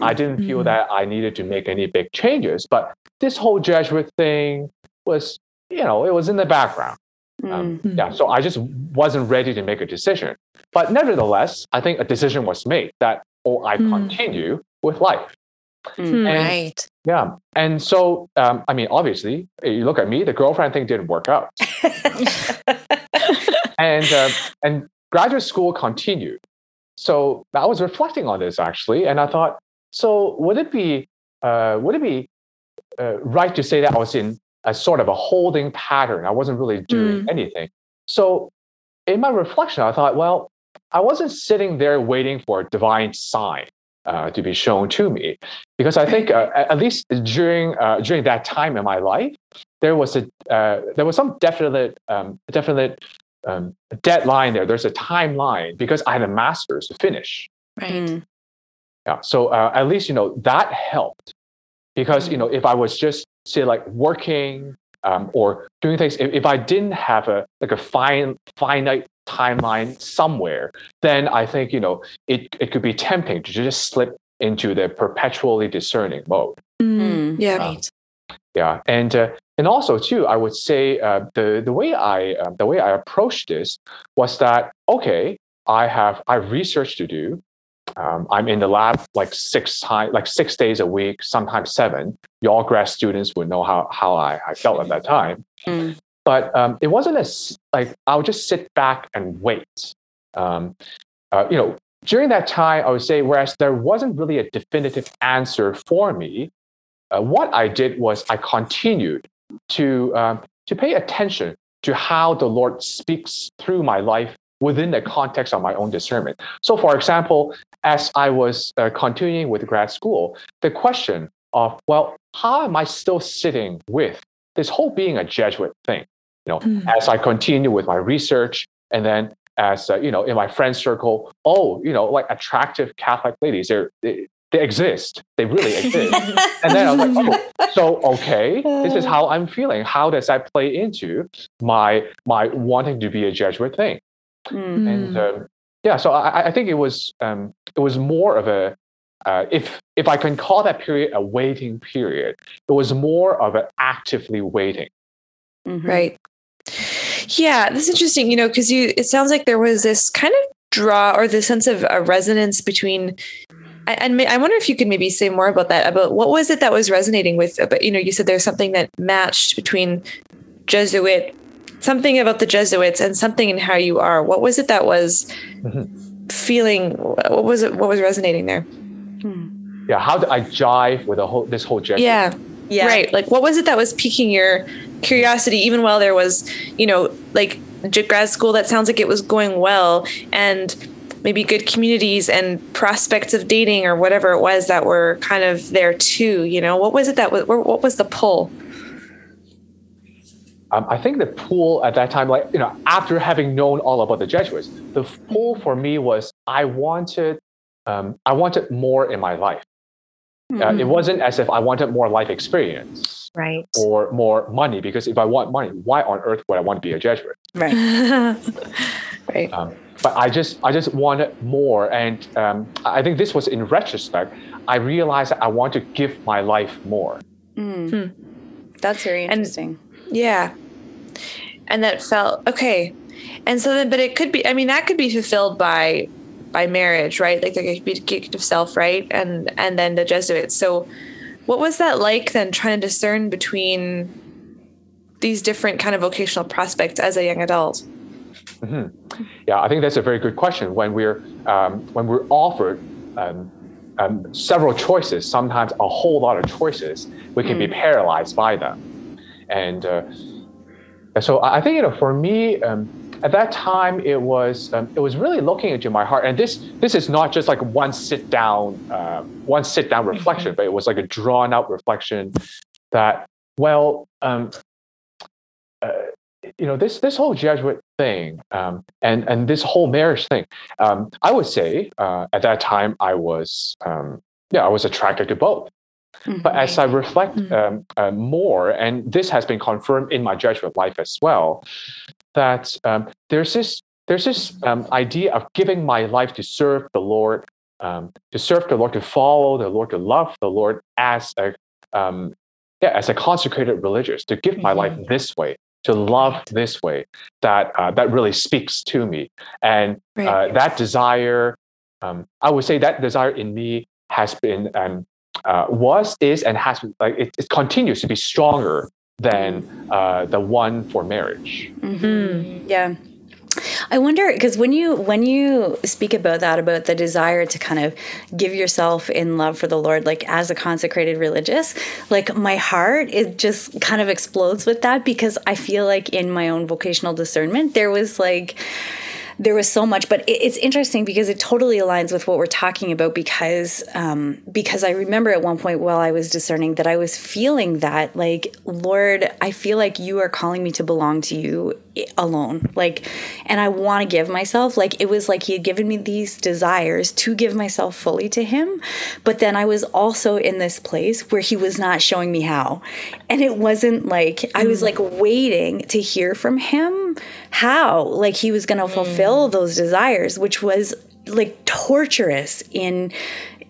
[SPEAKER 5] I didn't feel
[SPEAKER 1] Mhm.
[SPEAKER 5] that I needed to make any big changes, but this whole Jesuit thing was, you know, it was in the background. Um,
[SPEAKER 3] Mm.
[SPEAKER 5] yeah, so I just wasn't ready to make a decision. But nevertheless, I think a decision was made that, oh, I
[SPEAKER 1] Mm.
[SPEAKER 5] continue with life.
[SPEAKER 3] Mm.
[SPEAKER 5] And-
[SPEAKER 4] right.
[SPEAKER 5] Yeah. And so, um, I mean, obviously, you look at me, the girlfriend thing didn't work out. and uh, and graduate school continued. So I was reflecting on this actually, and I thought, so would it be uh, would it be uh, right to say that I was in a sort of a holding pattern? I wasn't really doing anything. So in my reflection, I thought, well, I wasn't sitting there waiting for a divine sign. Uh, to be shown to me, because I think uh, at at least during uh, during that time in my life, there was a uh, there was some definite um, definite um, deadline there. There's a timeline because I had a master's to finish.
[SPEAKER 4] Right.
[SPEAKER 3] Mm.
[SPEAKER 5] Yeah. So uh, at least you know that helped because you know if I was just say like working um, or doing things, if, if I didn't have a like a fine finite timeline somewhere, then I think you know it it could be tempting to just slip into the perpetually discerning mode.
[SPEAKER 3] Mm.
[SPEAKER 2] Yeah.
[SPEAKER 4] Right.
[SPEAKER 5] Yeah, and uh, and also too, I would say uh, the the way I uh, the way I approached this was that okay, I have I have research to do. Um, I'm in the lab like six time, like six days a week, sometimes seven. Your grad students would know how how I, I felt at that time.
[SPEAKER 3] Mm.
[SPEAKER 5] But um, it wasn't as like I would just sit back and wait. Um, uh, you know, during that time, I would say, whereas there wasn't really a definitive answer for me, uh, what I did was I continued to um, to pay attention to how the Lord speaks through my life within the context of my own discernment. So, for example, as I was uh, continuing with grad school, the question of, well, how am I still sitting with this whole being a Jesuit thing? You know,
[SPEAKER 2] Mm.
[SPEAKER 5] as I continue with my research, and then as uh, you know, in my friend circle, oh, you know, like attractive Catholic ladies, they're, they they exist, they really exist. (laughs) and then I was like, oh, so okay, this is how I'm feeling. How does that play into my my wanting to be a Jesuit thing?
[SPEAKER 3] Mm.
[SPEAKER 5] and um, yeah so I, I think it was um, it was more of a uh, if if I can call that period a waiting period, it was more of an actively waiting.
[SPEAKER 3] Mhm.
[SPEAKER 2] Right. Yeah, that's interesting, you know, because you it sounds like there was this kind of draw or the sense of a resonance between and I wonder if you could maybe say more about that about what was it that was resonating with but you know you said there's something that matched between Jesuit something about the Jesuits and something in how you are what was it that was
[SPEAKER 5] Mhm.
[SPEAKER 2] feeling what was it what was resonating there
[SPEAKER 5] Yeah, how did I jive with a whole this whole Jesuit?
[SPEAKER 2] yeah
[SPEAKER 3] Yeah.
[SPEAKER 2] Right. Like, what was it that was piquing your curiosity, even while there was, you know, like grad school that sounds like it was going well and maybe good communities and prospects of dating or whatever it was that were kind of there too, you know? What was it that was, what was the pull?
[SPEAKER 5] Um, I think the pull at that time, like you know, after having known all about the Jesuits, the pull for me was I wanted, um, I wanted more in my life. Uh,
[SPEAKER 3] Mm-hmm.
[SPEAKER 5] it wasn't as if I wanted more life experience
[SPEAKER 4] Right.
[SPEAKER 5] or more money, because if I want money, why on earth would I want to be a Jesuit?
[SPEAKER 3] Right. (laughs)
[SPEAKER 2] right.
[SPEAKER 5] Um, but I just, I just wanted more, and um, I think this was in retrospect. I realized that I want to give my life more.
[SPEAKER 3] Mm. That's very
[SPEAKER 2] And-
[SPEAKER 3] interesting.
[SPEAKER 2] Yeah. And that felt okay. And so then, but it could be, I mean, that could be fulfilled by, by marriage, right? Like could gift of self, right? And, and then the Jesuits. So what was that like then trying to discern between these different kind of vocational prospects as a young adult?
[SPEAKER 5] hmm Yeah, I think that's a very good question. When we're um, when we're offered um, um, several choices, sometimes a whole lot of choices, we can be paralyzed by them. And uh, so I think you know, for me, um, at that time, it was um, it was really looking into my heart. And this this is not just like one sit down uh, one sit down reflection, but it was like a drawn out reflection that well. Um, uh, you know this this whole Jesuit thing um, and and this whole marriage thing. Um, I would say uh, at that time I was um, yeah I was attracted to both. But as I reflect
[SPEAKER 2] Mhm.
[SPEAKER 5] um, uh, more, and this has been confirmed in my Jesuit life as well, that um, there's this there's this um, idea of giving my life to serve the Lord, um, to serve the Lord, to follow the Lord, to love the Lord as a um, yeah as a consecrated religious, to give my life this way, to love this way. That uh, that really speaks to me, and
[SPEAKER 2] Right.
[SPEAKER 5] uh, that desire, um, I would say that desire in me has been um, uh, was is and has been like it, it continues to be stronger than uh, the one for marriage.
[SPEAKER 3] Mhm. Yeah. I wonder because when you when you speak about that about the desire to kind of give yourself in love for the Lord like as a consecrated religious like my heart it just kind of explodes with that because I feel like in my own vocational discernment there was like there was so much but it, it's interesting because it totally aligns with what we're talking about because um, because I remember at one point while I was discerning that I was feeling that like Lord I feel like you are calling me to belong to you alone. Like and I want to give myself like it was like he had given me these desires to give myself fully to him but then I was also in this place where he was not showing me how. And it wasn't like I was like waiting to hear from him how like he was going to fulfill mm. those desires which was like torturous in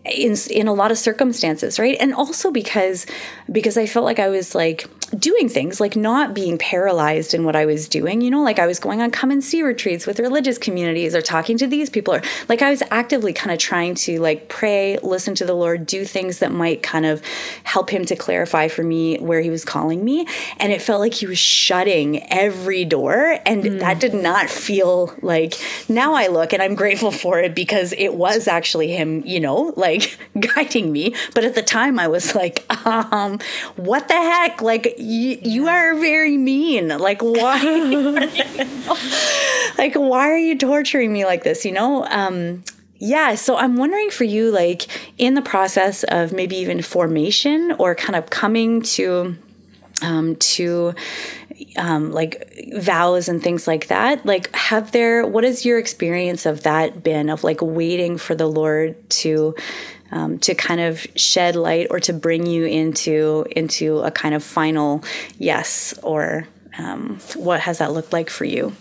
[SPEAKER 3] in in a lot of circumstances, right? And also because because I felt like I was like doing things like not being paralyzed in what I was doing, you know, like I was going on come and see retreats with religious communities or talking to these people or like I was actively kind of trying to like pray, listen to the Lord, do things that might kind of help him to clarify for me where he was calling me, and it felt like he was shutting every door and mm. that did not feel like now I look and I'm grateful for it because it was actually him, you know, like (laughs) guiding me, but at the time I was like, um what the heck? Like you, you are very mean. Like why? (laughs) (laughs) like why are you torturing me like this? You know. Um, yeah, so I'm wondering for you, like in the process of maybe even formation or kind of coming to um, to um, like vows and things like that like have there what is your experience of that been of like waiting for the lord to um, to kind of shed light or to bring you into into a kind of final yes or um, what has that looked like for you?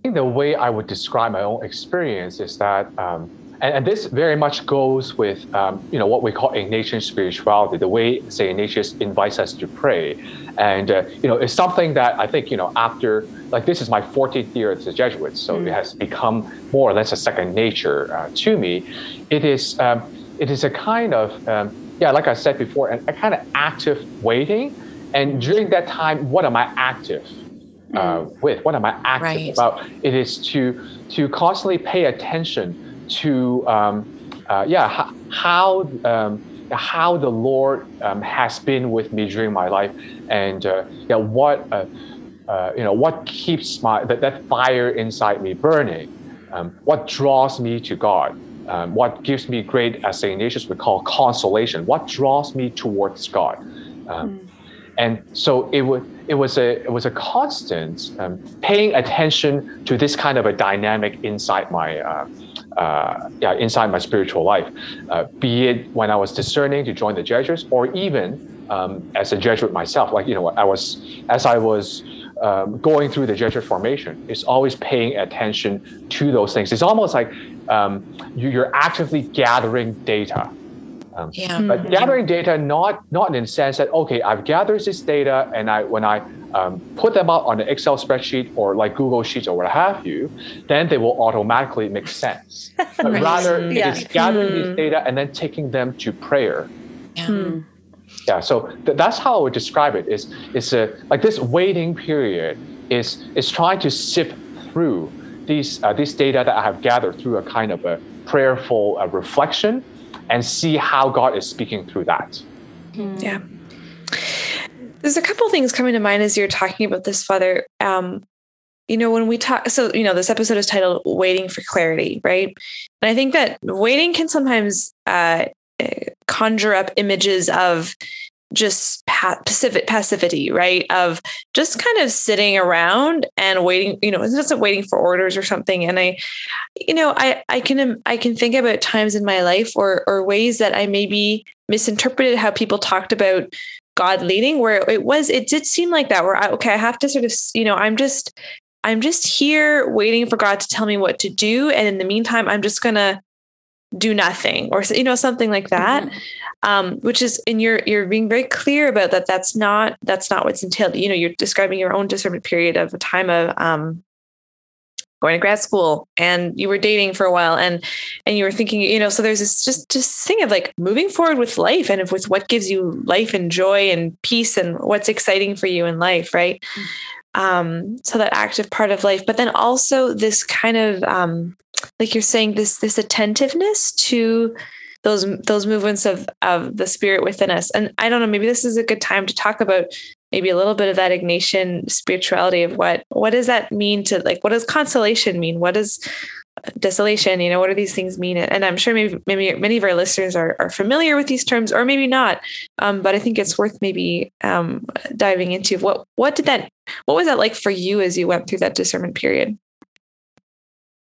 [SPEAKER 5] I think the way I would describe my own experience is that um, and, and, this very much goes with um, you know what we call Ignatian spirituality, the way Saint Ignatius invites us to pray, and uh, you know it's something that I think you know after like this is my 14th year as a Jesuit, so mm. it has become more or less a second nature uh, to me. It is um, it is a kind of um, yeah, like I said before, a, a kind of active waiting, and during that time, what am I active? Uh, mm. with what am I active right. about? It is to to constantly pay attention to um, uh, yeah how um, how the Lord um, has been with me during my life, and uh, yeah what uh, uh, you know what keeps my that, that fire inside me burning, um, what draws me to God. Um, what gives me great, as St. Ignatius would call consolation, what draws me towards God. Um, mm. And so it would it was a it was a constant um, paying attention to this kind of a dynamic inside my uh, yeah, inside my spiritual life, uh, be it when I was discerning to join the Jesuits or even um, as a Jesuit myself. Like, you know, I was, as I was um, going through the Jesuit formation, it's always paying attention to those things. It's almost like um, you, are actively gathering data. Um, yeah. But mm-hmm. gathering data, not not in the sense that okay, I've gathered this data, and I when I um, put them up on an Excel spreadsheet or like Google Sheets or what have you, then they will automatically make sense. (laughs) But right. rather, yeah. it's gathering mm. these data and then taking them to prayer.
[SPEAKER 3] Yeah. Mm.
[SPEAKER 5] Yeah. So th- that's how I would describe it. Is is a like this waiting period is is trying to sift through these uh, these data that I have gathered through a kind of a prayerful uh, reflection and see how God is speaking through that.
[SPEAKER 2] Mm. Yeah. There's a couple things coming to mind as you're talking about this, Father. Um, you know, when we talk, so, you know, this episode is titled Waiting for Clarity, right? And I think that waiting can sometimes uh, conjure up images of just passive, passivity, right? Of just kind of sitting around and waiting, you know, it's just waiting for orders or something. And I, you know, I, I can, I can think about times in my life or, or ways that I maybe misinterpreted how people talked about God leading, where it was, it did seem like that, where I, okay, I have to sort of, you know, I'm just, I'm just here waiting for God to tell me what to do. And in the meantime, I'm just going to do nothing or, you know, something like that. Mm-hmm. Um, which is, and you're, you're being very clear about that. That's not, that's not what's entailed. You know, you're describing your own discernment period of a time of, um, going to grad school and you were dating for a while and and you were thinking you know so there's this just just thing of like moving forward with life and with what gives you life and joy and peace and what's exciting for you in life right mm-hmm. um so that active part of life but then also this kind of um like you're saying this this attentiveness to those those movements of of the spirit within us and i don't know maybe this is a good time to talk about maybe a little bit of that Ignatian spirituality of what what does that mean to like what does consolation mean? What does desolation? You know, what do these things mean? And I'm sure maybe maybe many of our listeners are are familiar with these terms, or maybe not. Um, but I think it's worth maybe um, diving into what what did that what was that like for you as you went through that discernment period?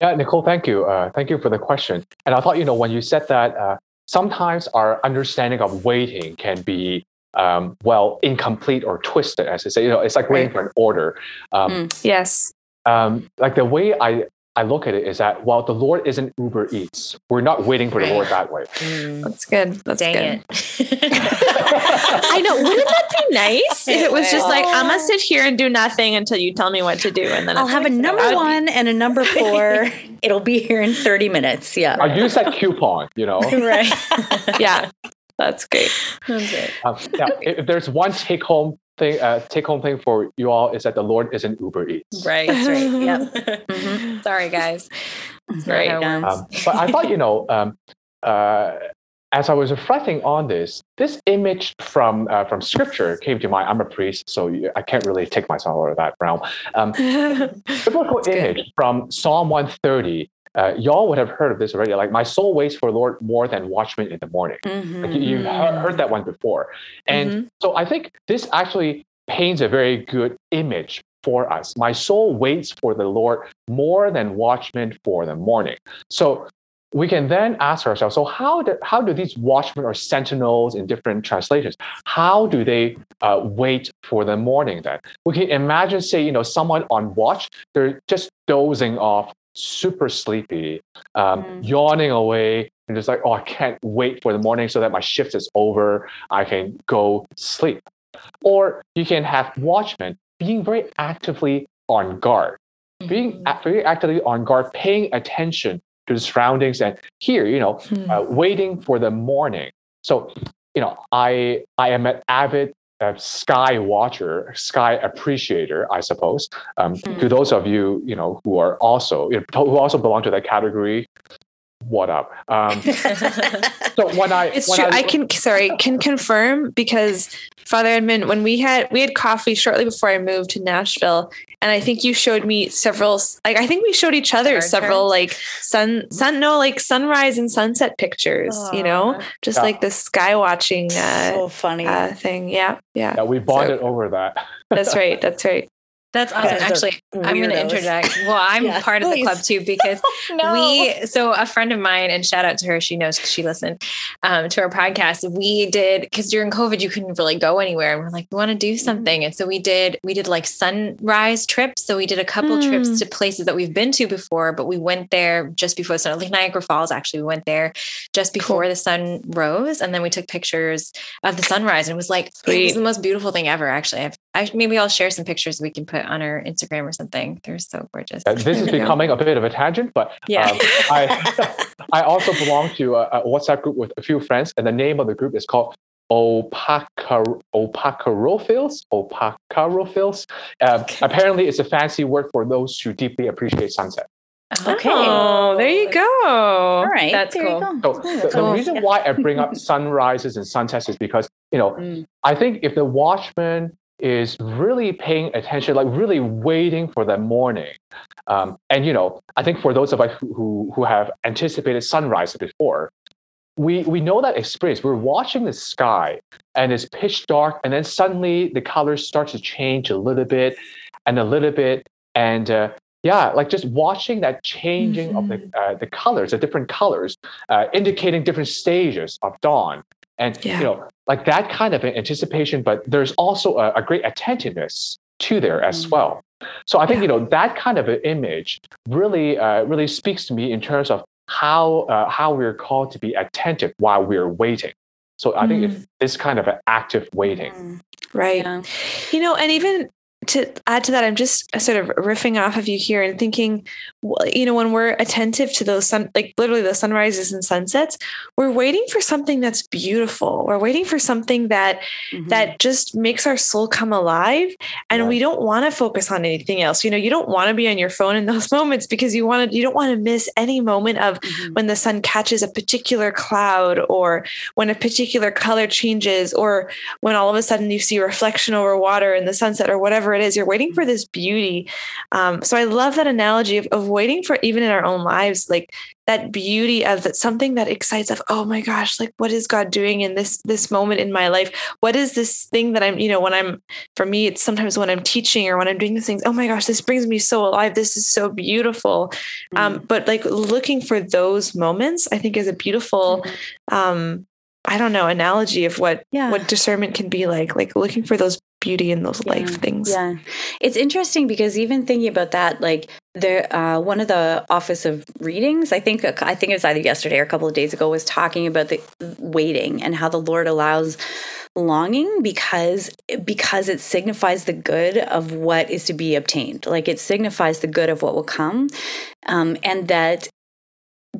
[SPEAKER 5] Yeah, Nicole, thank you. Uh, thank you for the question. And I thought, you know, when you said that, uh, sometimes our understanding of waiting can be um, well incomplete or twisted, as I say. You know, it's like waiting right. for an order.
[SPEAKER 2] Um, mm, yes.
[SPEAKER 5] Um, like the way I I look at it is that while the Lord isn't Uber Eats. We're not waiting for the Lord that way.
[SPEAKER 2] That's good. That's
[SPEAKER 4] Dang
[SPEAKER 2] good.
[SPEAKER 4] it. (laughs)
[SPEAKER 2] I know. Wouldn't that be nice if it was just like I'm gonna sit here and do nothing until you tell me what to do, and then
[SPEAKER 3] I'll
[SPEAKER 2] it's
[SPEAKER 3] have a number
[SPEAKER 2] that would
[SPEAKER 3] one and a number (laughs) four. It'll be here in 30 minutes. Yeah.
[SPEAKER 5] I use that coupon, you know. (laughs)
[SPEAKER 4] right.
[SPEAKER 2] yeah, that's great.
[SPEAKER 4] That's it.
[SPEAKER 5] Um, yeah, (laughs) if, if there's one take home thing, uh, take home thing for you all is that the Lord is an Uber Eats.
[SPEAKER 4] Right. That's right. Yeah. (laughs)
[SPEAKER 3] Mhm.
[SPEAKER 4] Sorry, guys.
[SPEAKER 3] That's
[SPEAKER 2] right.
[SPEAKER 4] how it
[SPEAKER 3] Yeah.
[SPEAKER 4] works.
[SPEAKER 5] Um, but I thought, you know, um, uh, as I was reflecting on this, this image from uh, from Scripture came to mind. I'm a priest, so I can't really take myself out of that realm. Um, (laughs) biblical image from Psalm 130. Uh, y'all would have heard of this already. Like, my soul waits for the Lord more than watchmen in the morning.
[SPEAKER 3] Mhm.
[SPEAKER 5] Like, you, you've he- heard that one before. And
[SPEAKER 2] Mhm.
[SPEAKER 5] so I think this actually paints a very good image for us. My soul waits for the Lord more than watchmen for the morning. So we can then ask ourselves, so how do, how do these watchmen or sentinels in different translations, how do they uh, wait for the morning then? We can imagine, say, you know, someone on watch, they're just dozing off, super sleepy, um,
[SPEAKER 3] Mm.
[SPEAKER 5] yawning away, and just like, oh, I can't wait for the morning so that my shift is over. I can go sleep. Or you can have watchmen being very actively on guard, being a- very actively on guard, paying attention to the surroundings and here, you know,
[SPEAKER 2] Hmm.
[SPEAKER 5] uh, waiting for the morning. So, you know, I I am an avid uh, sky watcher, sky appreciator, I suppose. Um,
[SPEAKER 3] Hmm.
[SPEAKER 5] To those of you, you know, who are also you know, who also belong to that category, what up? Um, so when I
[SPEAKER 2] It's
[SPEAKER 5] when
[SPEAKER 2] true. I can sorry can confirm because Father Edmund, when we had we had coffee shortly before I moved to Nashville, and I think you showed me several like I think we showed each other several
[SPEAKER 4] turns?
[SPEAKER 2] like sun sun no like sunrise and sunset pictures. You know, just
[SPEAKER 5] Yeah.
[SPEAKER 2] like the sky watching uh,
[SPEAKER 3] so funny.
[SPEAKER 2] uh, thing. Yeah, yeah.
[SPEAKER 5] yeah, we bonded over that.
[SPEAKER 2] That's right. That's right.
[SPEAKER 4] That's awesome. Actually, I'm going to interject. Well, I'm (laughs)
[SPEAKER 3] Yeah,
[SPEAKER 4] part of the club too because (laughs)
[SPEAKER 3] no.
[SPEAKER 4] we so a friend of mine and shout out to her she knows she listened um, to our podcast. We did because during covid you couldn't really go anywhere and we're like we want to do something. And so we did we did like sunrise trips. So we did a couple
[SPEAKER 2] Hmm.
[SPEAKER 4] trips to places that we've been to before but we went there just before the sun like niagara falls actually we went there just before the sun rose and then we took pictures of the sunrise and it was like it was the most beautiful thing ever actually. I've, I, maybe i'll share some pictures we can put on our instagram or something they're so gorgeous
[SPEAKER 5] Uh, this is
[SPEAKER 2] There we go.
[SPEAKER 5] becoming a bit of a tangent, but
[SPEAKER 4] yeah
[SPEAKER 5] um, I (laughs) I also belong to a, a WhatsApp group with a few friends, and the name of the group is called Opacar Opacarophils. Opacarophils. Um, Apparently, it's a fancy word for those who deeply appreciate sunset.
[SPEAKER 3] Okay.
[SPEAKER 2] Oh, there you go.
[SPEAKER 3] All right.
[SPEAKER 4] That's
[SPEAKER 3] there you
[SPEAKER 4] cool.
[SPEAKER 3] go.
[SPEAKER 5] So the, the
[SPEAKER 3] cool.
[SPEAKER 5] reason why I bring up (laughs) sunrises and sunsets is because you know
[SPEAKER 3] Mm.
[SPEAKER 5] I think if the watchman is really paying attention, like really waiting for the morning, um, and you know, I think for those of us who who, who have anticipated sunrise before, we we know that experience. We're watching the sky, and it's pitch dark, and then suddenly the colors start to change a little bit, and a little bit, and uh, yeah, like just watching that changing of the uh, the colors, the different colors, uh, indicating different stages of dawn, and
[SPEAKER 2] Yeah.
[SPEAKER 5] you know, like that kind of anticipation. But there's also a, a great attentiveness to there as
[SPEAKER 3] Mm.
[SPEAKER 5] well. So I think you know that kind of an image really uh, really speaks to me in terms of how uh, how we're called to be attentive while we're waiting. So I think it's this kind of an active waiting.
[SPEAKER 3] Mm.
[SPEAKER 2] Right.
[SPEAKER 3] Yeah.
[SPEAKER 2] You know, and even to add to that, I'm just sort of riffing off of you here and thinking, well, you know, when we're attentive to those sun, like literally the sunrises and sunsets, we're waiting for something that's beautiful. We're waiting for something that
[SPEAKER 3] Mhm.
[SPEAKER 2] that just makes our soul come alive, and
[SPEAKER 5] Yeah.
[SPEAKER 2] we don't want to focus on anything else. You know, you don't want to be on your phone in (laughs) those moments because you want to. You don't want to miss any moment of
[SPEAKER 3] Mhm.
[SPEAKER 2] when the sun catches a particular cloud or when a particular color changes or when all of a sudden you see reflection over water in the sunset or whatever it is you're waiting for this beauty. Um, so i love that analogy of, of waiting for even in our own lives like that beauty of that something that excites of oh my gosh like what is god doing in this this moment in my life? What is this thing that i'm you know when i'm for me it's sometimes when i'm teaching or when i'm doing these things oh my gosh this brings me so alive. This is so beautiful um, but like looking for those moments i think is a beautiful um i don't know analogy of what
[SPEAKER 3] yeah.
[SPEAKER 2] what discernment can be like like looking for those beauty in those life things.
[SPEAKER 3] Yeah, it's interesting because even thinking about that, like there, uh, one of the Office of Readings, I think, I think it was either yesterday or a couple of days ago, was talking about the waiting and how the Lord allows longing because because it signifies the good of what is to be obtained like it signifies the good of what will come um, and that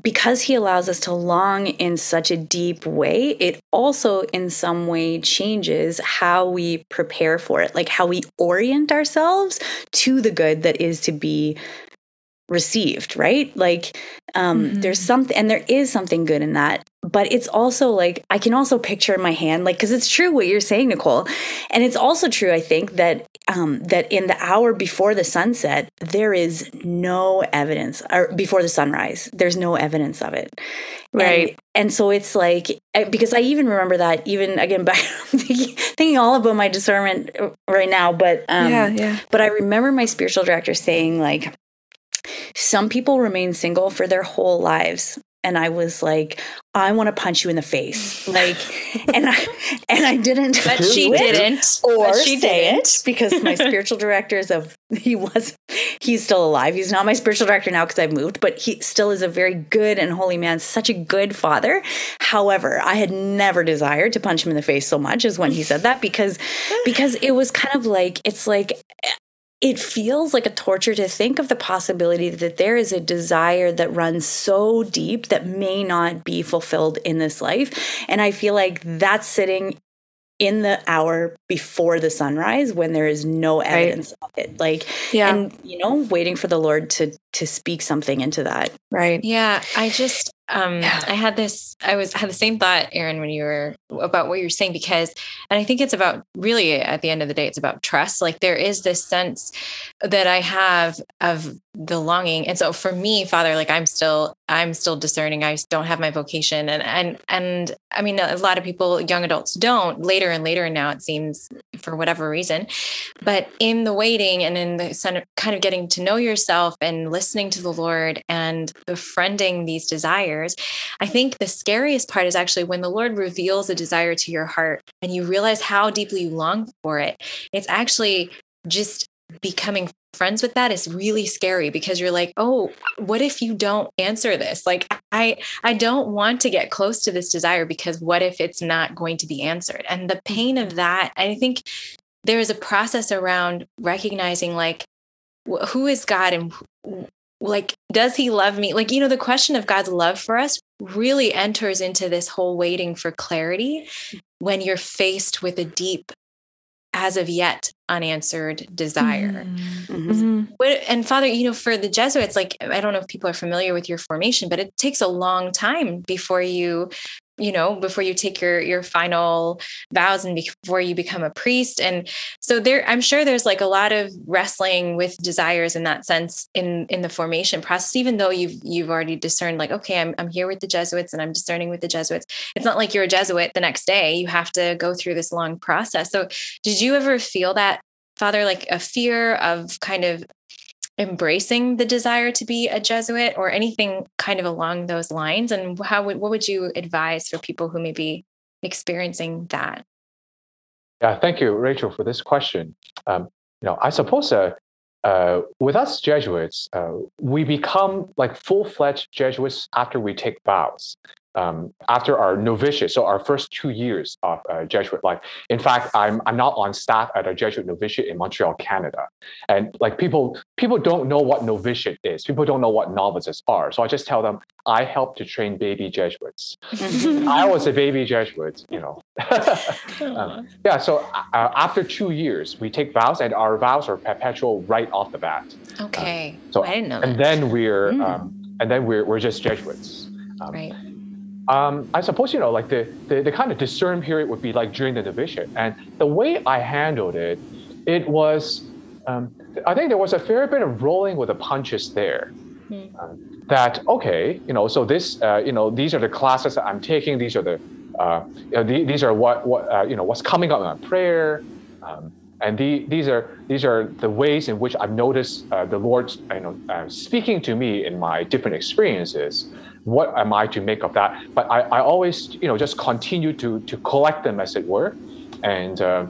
[SPEAKER 3] because he allows us to long in such a deep way, it also in some way changes how we prepare for it, like how we orient ourselves to the good that is to be received, right? Like um
[SPEAKER 2] Mhm.
[SPEAKER 3] there's something and there is something good in that. But it's also like I can also picture in my hand, like because it's true what you're saying, Nicole. And it's also true, I think, that um that in the hour before the sunset, there is no evidence or before the sunrise, there's no evidence of it.
[SPEAKER 2] Right.
[SPEAKER 3] And, so it's like because I even remember that even again (laughs) back thinking, thinking all about my discernment uh, right now, but um
[SPEAKER 2] yeah, yeah.
[SPEAKER 3] but I remember my spiritual director saying, like, some people remain single for their whole lives. And I was like, I want to punch you in the face. (laughs) Like, and I and I didn't
[SPEAKER 4] But she didn't.
[SPEAKER 3] or
[SPEAKER 4] she
[SPEAKER 3] say
[SPEAKER 4] didn't.
[SPEAKER 3] it because my (laughs) spiritual director is a he was he's still alive. He's not my spiritual director now because I've moved, but he still is a very good and holy man, such a good father. However, I had never desired to punch him in the face so much as when he said that because because it was kind of like it's like it feels like a torture to think of the possibility that there is a desire that runs so deep that may not be fulfilled in this life. And I feel like mm-hmm. that's sitting in the hour before the sunrise when there is no evidence of it. Like,
[SPEAKER 2] Yeah.
[SPEAKER 3] and you know, waiting for the Lord to to speak something into that.
[SPEAKER 2] right.
[SPEAKER 4] Yeah, I just um
[SPEAKER 2] Yeah.
[SPEAKER 4] I had this I was had the same thought Erin when you were about what you were saying because and I think it's about really at the end of the day it's about trust. Like there is this sense that I have of the longing. And so for me father like I'm still I'm still discerning. I don't have my vocation. And and and I mean a lot of people young adults don't later and later now it seems for whatever reason. But in the waiting and in the kind of getting to know yourself and listening to the lord and befriending these desires i think the scariest part is actually when the lord reveals a desire to your heart and you realize how deeply you long for it it's actually just becoming friends with that is really scary because you're like oh what if you don't answer this? Like i i don't want to get close to this desire because what if it's not going to be answered? And the pain of that i think there is a process around recognizing like wh- who is god and like does he love me like you know the question of god's love for us really enters into this whole waiting for clarity when you're faced with a deep as of yet unanswered desire
[SPEAKER 3] Mhm.
[SPEAKER 2] Mhm.
[SPEAKER 4] what, and Father, you know, for the Jesuits, like I don't know if people are familiar with your formation, but it takes a long time before you, you know, before you take your your final vows and before you become a priest. And so there, I'm sure there's like a lot of wrestling with desires in that sense in in the formation process. Even though you've you've already discerned, like, okay, I'm I'm here with the Jesuits and I'm discerning with the Jesuits. It's not like you're a Jesuit the next day. You have to go through this long process. So did you ever feel that father like a fear of kind of embracing the desire to be a jesuit or anything kind of along those lines and how would what would you advise for people who may be experiencing that
[SPEAKER 5] Yeah, thank you, Rachel, for this question. Um, you know, I suppose uh, uh, with us Jesuits, uh, we become like full-fledged Jesuits after we take vows. Um, after our novitiate, so our first two years of uh, Jesuit life. In fact, I'm I'm not on staff at a Jesuit novitiate in Montreal, Canada, and like people people don't know what novitiate is. People don't know what novices are. So I just tell them I help to train baby Jesuits. (laughs) I was a baby Jesuit, you know. (laughs) Um, yeah, so uh, after two years, we take vows, and our vows are perpetual right off the bat.
[SPEAKER 4] okay
[SPEAKER 5] so-
[SPEAKER 4] i didn't know
[SPEAKER 5] And
[SPEAKER 4] that
[SPEAKER 5] then we're
[SPEAKER 3] Mm.
[SPEAKER 5] um, and then we're, we're just Jesuits. Um,
[SPEAKER 4] right
[SPEAKER 5] um, I suppose you know, like the, the the kind of discern period would be like during the division, and the way I handled it, it was, um, I think there was a fair bit of rolling with the punches there. Um, that okay, you know, so this, uh, you know, these are the classes that I'm taking. These are the, uh, you know, the, these are what what uh, you know what's coming up in my prayer. Um, and the, these are these are the ways in which I've noticed uh, the Lord, you know, uh, speaking to me in my different experiences. What am I to make of that? But I, I always, you know, just continue to to collect them as it were, and uh,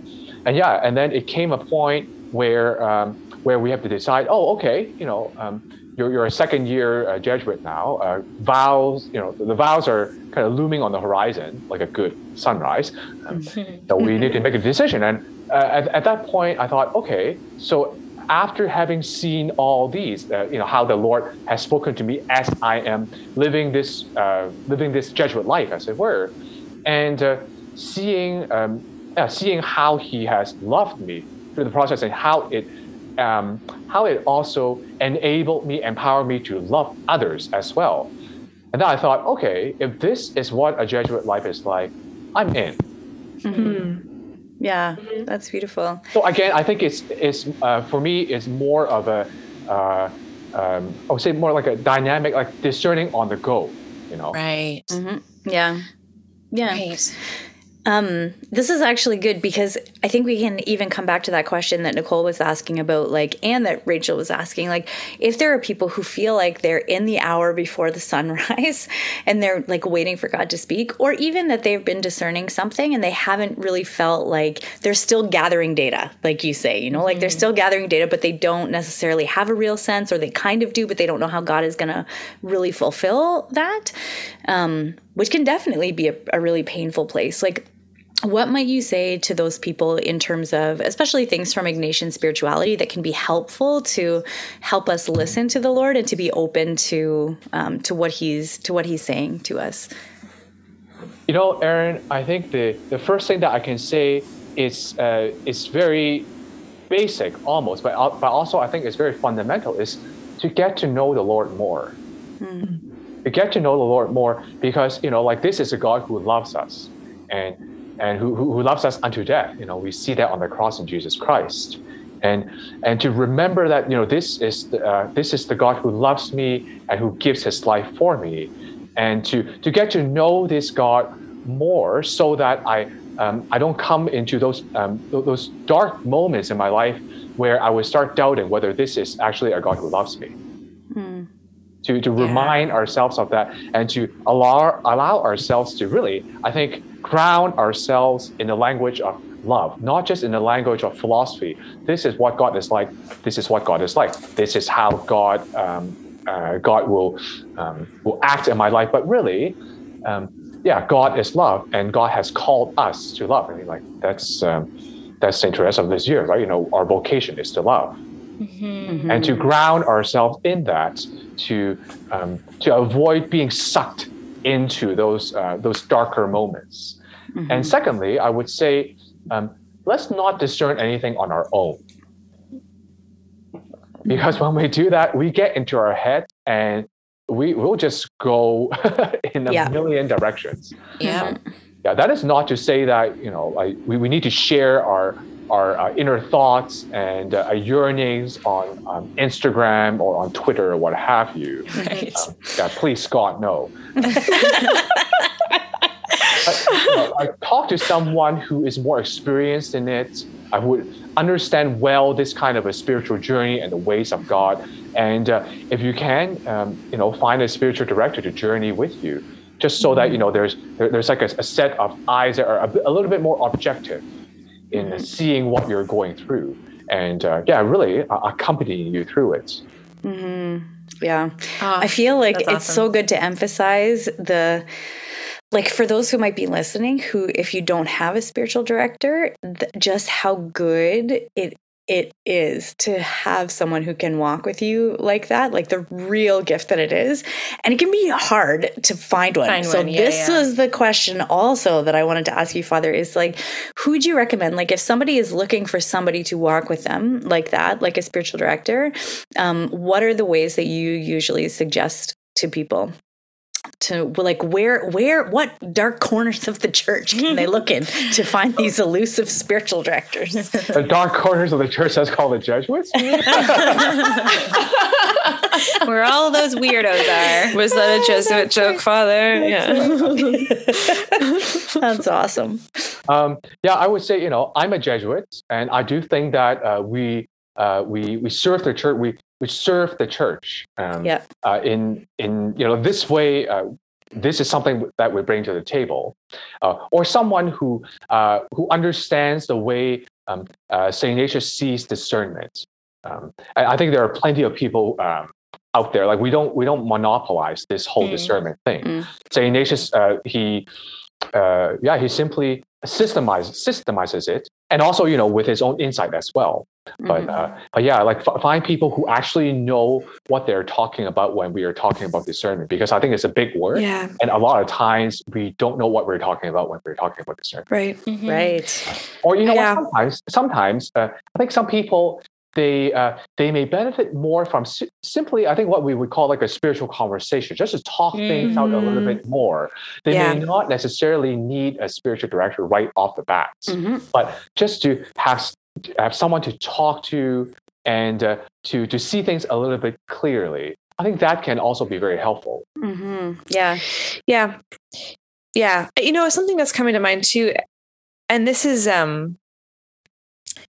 [SPEAKER 5] and yeah, and then it came a point where um, where we have to decide. Oh, okay, you know, um, you're, you're a second year uh, Jesuit now. Uh, vows, you know, the vows are kind of looming on the horizon like a good sunrise. Um, (laughs) so we need to make a decision. And uh, at, at that point, I thought, okay, so after having seen all these, uh, you know, how the Lord has spoken to me as I am living this, uh, living this Jesuit life, as it were, and uh, seeing, um, seeing how He has loved me through the process and how it um, how it also enabled me, empowered me to love others as well. And then I thought, okay, if this is what a Jesuit life is like, I'm in.
[SPEAKER 3] Mm-hmm. Yeah, that's beautiful.
[SPEAKER 5] So again, I think it's it's uh, for me it's more of a uh, um, I would say more like a dynamic, like discerning on the go. You know,
[SPEAKER 4] right?
[SPEAKER 3] Mm-hmm. Yeah, yeah.
[SPEAKER 4] Right.
[SPEAKER 3] Um, this is actually good because I think we can even come back to that question that Nicole was asking about, like, and that Rachel was asking, like, if there are people who feel like they're in the hour before the sunrise (laughs) and they're like waiting for God to speak, or even that they've been discerning something and they haven't really felt like they're still gathering data, like you say, you know, like they're still gathering data, but they don't necessarily have a real sense, or they kind of do, but they don't know how God is going to really fulfill that, um, which can definitely be a, a really painful place. Like, what might you say to those people in terms of especially things from ignatian spirituality that can be helpful to help us listen to the lord and to be open to um, to what he's to what he's saying to us?
[SPEAKER 5] You know Erin i think the the first thing that i can say is uh, is very basic almost but, uh, but also i think it's very fundamental is to get to know the lord more. Mm. to get to know the lord more because you know like this is a god who loves us. And and who, who loves us unto death. You know, we see that on the cross in Jesus Christ. And, and to remember that you know this is the, uh, this is the God who loves me and who gives His life for me, and to to get to know this God more, so that I um, I don't come into those um, those dark moments in my life where I would start doubting whether this is actually a God who loves me. Mm. To, to yeah. remind ourselves of that and to allow allow ourselves to really, I think, ground ourselves in the language of love, not just in the language of philosophy. This is what God is like. This is what God is like. This is how God um, uh, God will um, will act in my life. But really, um, yeah, God is love, and God has called us to love. I mean, like that's um, that's Saint Teresa of Lisieux, right? You know, our vocation is to love. Mm-hmm. And to ground ourselves in that, to um, to avoid being sucked into those uh, those darker moments. Mm-hmm. And secondly, I would say um, let's not discern anything on our own. Because when we do that, we get into our head and we will just go (laughs) in a yeah. million directions.
[SPEAKER 4] Yeah.
[SPEAKER 5] Um, yeah. That is not to say that you know like we, we need to share our our uh, inner thoughts and uh, yearnings on um, Instagram or on Twitter or what have you. (laughs)
[SPEAKER 4] Right.
[SPEAKER 5] Um, yeah, please, Scott, no. (laughs) I, I talk to someone who is more experienced in it. I would understand well this kind of a spiritual journey and the ways of God. And uh, if you can, um, you know, find a spiritual director to journey with you, just so that you know there's there, there's like a, a, set of eyes that are a, a little bit more objective in mm-hmm. seeing what you're going through and uh, yeah really uh, accompanying you through it
[SPEAKER 3] mm-hmm. yeah oh, i feel like it's awesome. so good to emphasize the like for those who might be listening who if you don't have a spiritual director th- just how good it it is to have someone who can walk with you like that, like the real gift that it is. And it can be hard to find one. Find so one. Yeah, this yeah. was the question also that I wanted to ask you, Father, is like, who would you recommend? Like if somebody is looking for somebody to walk with them like that, like a spiritual director, um, what are the ways that you usually suggest to people? To like where where what dark corners of the church can they look in to find these elusive spiritual directors?
[SPEAKER 5] The dark corners of the church that's called the jesuits? (laughs)
[SPEAKER 4] Where all those weirdos are.
[SPEAKER 2] Was that a jesuit joke father? Yeah. (laughs) (laughs)
[SPEAKER 3] that's awesome.
[SPEAKER 5] Um, yeah i would say you know i'm a jesuit and i do think that uh, we uh, we we serve the church we which serve the church.
[SPEAKER 3] Um, yeah.
[SPEAKER 5] Uh, in in you know this way, uh, this is something that we bring to the table, uh, or someone who uh, who understands the way um, uh, Saint Ignatius sees discernment. Um, I, I, think there are plenty of people um, out there. Like we don't we don't monopolize this whole mm. discernment thing. Mm. Saint Ignatius, uh, he uh, yeah, he simply systemizes systemizes it, and also you know with his own insight as well. Mm-hmm. But uh, but yeah, like f- find people who actually know what they're talking about when we are talking about discernment, because I think it's a big word,
[SPEAKER 2] yeah.
[SPEAKER 5] and a lot of times we don't know what we're talking about when we're talking about discernment.
[SPEAKER 2] Right,
[SPEAKER 1] mm-hmm. right.
[SPEAKER 5] Or you know, yeah. sometimes sometimes uh, I think some people they uh, they may benefit more from si- simply I think what we would call like a spiritual conversation, just to talk mm-hmm. things out a little mm-hmm. bit more. They yeah. may not necessarily need a spiritual director right off the bat, mm-hmm. but just to have have someone to talk to and uh, to to see things a little bit clearly. I think that can also be very helpful.
[SPEAKER 1] Mm-hmm. Yeah,
[SPEAKER 2] yeah, yeah. You know, something that's coming to mind too, and this is um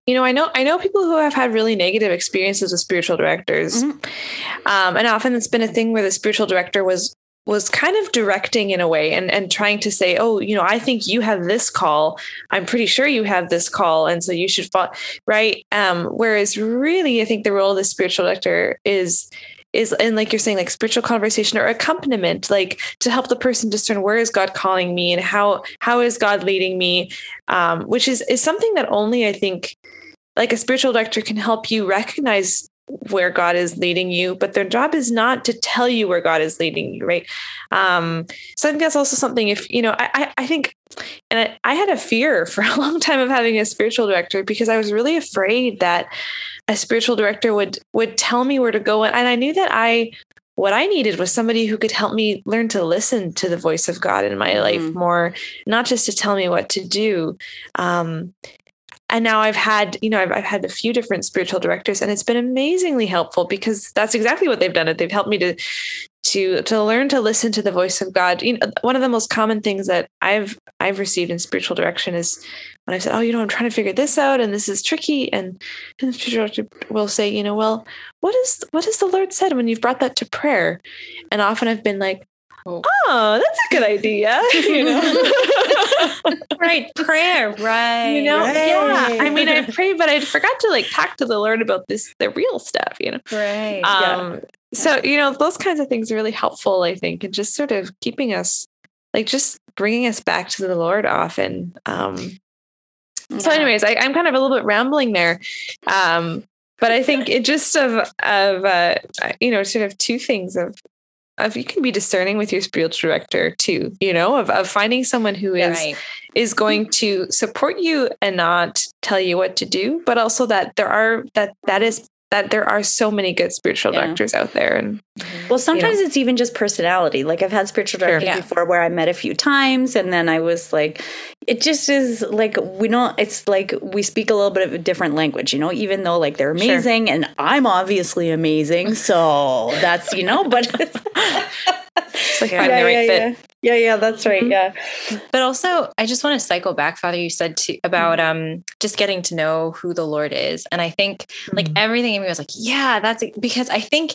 [SPEAKER 2] you know, I know I know people who have had really negative experiences with spiritual directors, mm-hmm. um, and often it's been a thing where the spiritual director was was kind of directing in a way and and trying to say, oh, you know, I think you have this call. I'm pretty sure you have this call, and so you should follow, right? Um, whereas really, I think the role of the spiritual director is is and like you're saying like spiritual conversation or accompaniment like to help the person discern where is god calling me and how how is god leading me um, which is is something that only i think like a spiritual director can help you recognize where God is leading you, but their job is not to tell you where God is leading you, right? Um, so I think that's also something if, you know, I, I think, and I, I had a fear (laughs) for a long time of having a spiritual director because I was really afraid that a spiritual director would would tell me where to go. And I knew that I what I needed was somebody who could help me learn to listen to the voice of God in my mm-hmm. life more, not just to tell me what to do. Um, and now I've had, you know, I've, I've had a few different spiritual directors, and it's been amazingly helpful because that's exactly what they've done. It they've helped me to to to learn to listen to the voice of God. You know, one of the most common things that I've I've received in spiritual direction is when I said, "Oh, you know, I'm trying to figure this out, and this is tricky," and, and the spiritual director will say, "You know, well, what is what has the Lord said when you've brought that to prayer?" And often I've been like, oh, oh that's a good idea. (laughs) (laughs) you know,
[SPEAKER 4] right? Prayer, right?
[SPEAKER 2] You know,
[SPEAKER 4] right.
[SPEAKER 2] yeah. I mean, I (laughs) pray, but I forgot to like talk to the Lord about this, the real stuff. You know,
[SPEAKER 4] right?
[SPEAKER 2] Um, yeah. So you know, those kinds of things are really helpful, I think, and just sort of keeping us, like, just bringing us back to the Lord often. Um, yeah. So, anyways, I, I'm kind of a little bit rambling there. Um, but I think it just of of uh, you know sort of two things of of you can be discerning with your spiritual director too you know of, of finding someone who is right. is going to support you and not tell you what to do but also that there are that that is that there are so many good spiritual yeah. directors out there and
[SPEAKER 1] mm-hmm. well sometimes you know. it's even just personality like i've had spiritual directors sure. yeah. before where i met a few times and then i was like it just is like we don't it's like we speak a little bit of a different language you know even though like they're amazing sure. and i'm obviously amazing so (laughs) that's you know but (laughs)
[SPEAKER 2] like yeah, finding the right
[SPEAKER 1] yeah, fit. Yeah. yeah, yeah, that's right.
[SPEAKER 2] Mm-hmm.
[SPEAKER 4] Yeah. But also, I just want to cycle back, Father. You said to, about mm-hmm. um just getting to know who the Lord is, and I think mm-hmm. like everything in me was like, yeah, that's because I think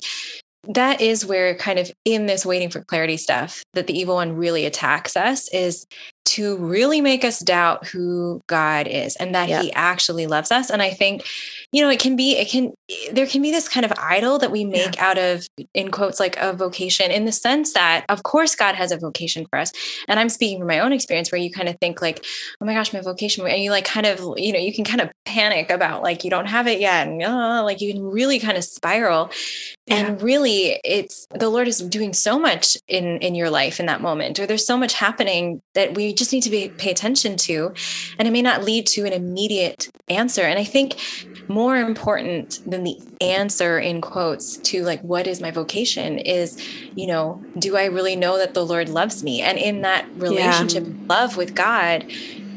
[SPEAKER 4] that is where kind of in this waiting for clarity stuff that the evil one really attacks us is to really make us doubt who God is and that yeah. he actually loves us. And I think, you know, it can be, it can, there can be this kind of idol that we make yeah. out of, in quotes, like a vocation in the sense that, of course, God has a vocation for us. And I'm speaking from my own experience where you kind of think, like, oh my gosh, my vocation, and you like kind of, you know, you can kind of panic about like you don't have it yet. And uh, like you can really kind of spiral. Yeah. And really, it's the Lord is doing so much in in your life in that moment, or there's so much happening that we just need to be pay attention to and it may not lead to an immediate answer and i think more important than the answer in quotes to like what is my vocation is you know do i really know that the lord loves me and in that relationship yeah. love with god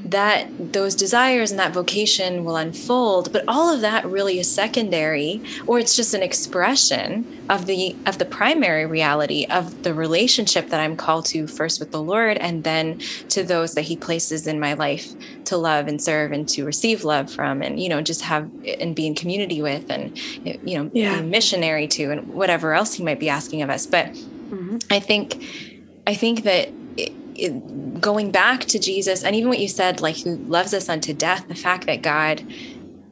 [SPEAKER 4] that those desires and that vocation will unfold but all of that really is secondary or it's just an expression of the of the primary reality of the relationship that I'm called to first with the Lord and then to those that he places in my life to love and serve and to receive love from and you know just have and be in community with and you know yeah. be missionary to and whatever else he might be asking of us but mm-hmm. I think I think that it, going back to Jesus, and even what you said, like who loves us unto death, the fact that God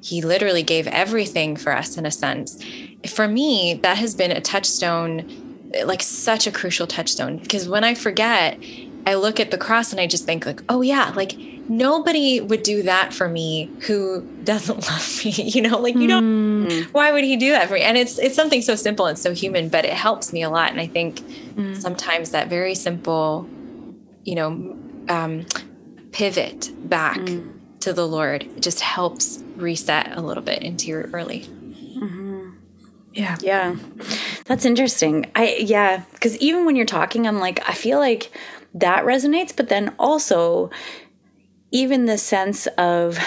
[SPEAKER 4] he literally gave everything for us in a sense. For me, that has been a touchstone, like such a crucial touchstone. Because when I forget, I look at the cross and I just think, like, oh, yeah, like nobody would do that for me who (laughs) doesn't love me (laughs) you know like you don't mm. why would he do that for me and it's it's something so simple and so human but it helps me a lot and i think mm. sometimes that very simple you know um, pivot back mm. to the lord it just helps reset a little bit into your early
[SPEAKER 3] mm-hmm. yeah yeah that's interesting i yeah because even when you're talking i'm like i feel like that resonates but then also even the sense of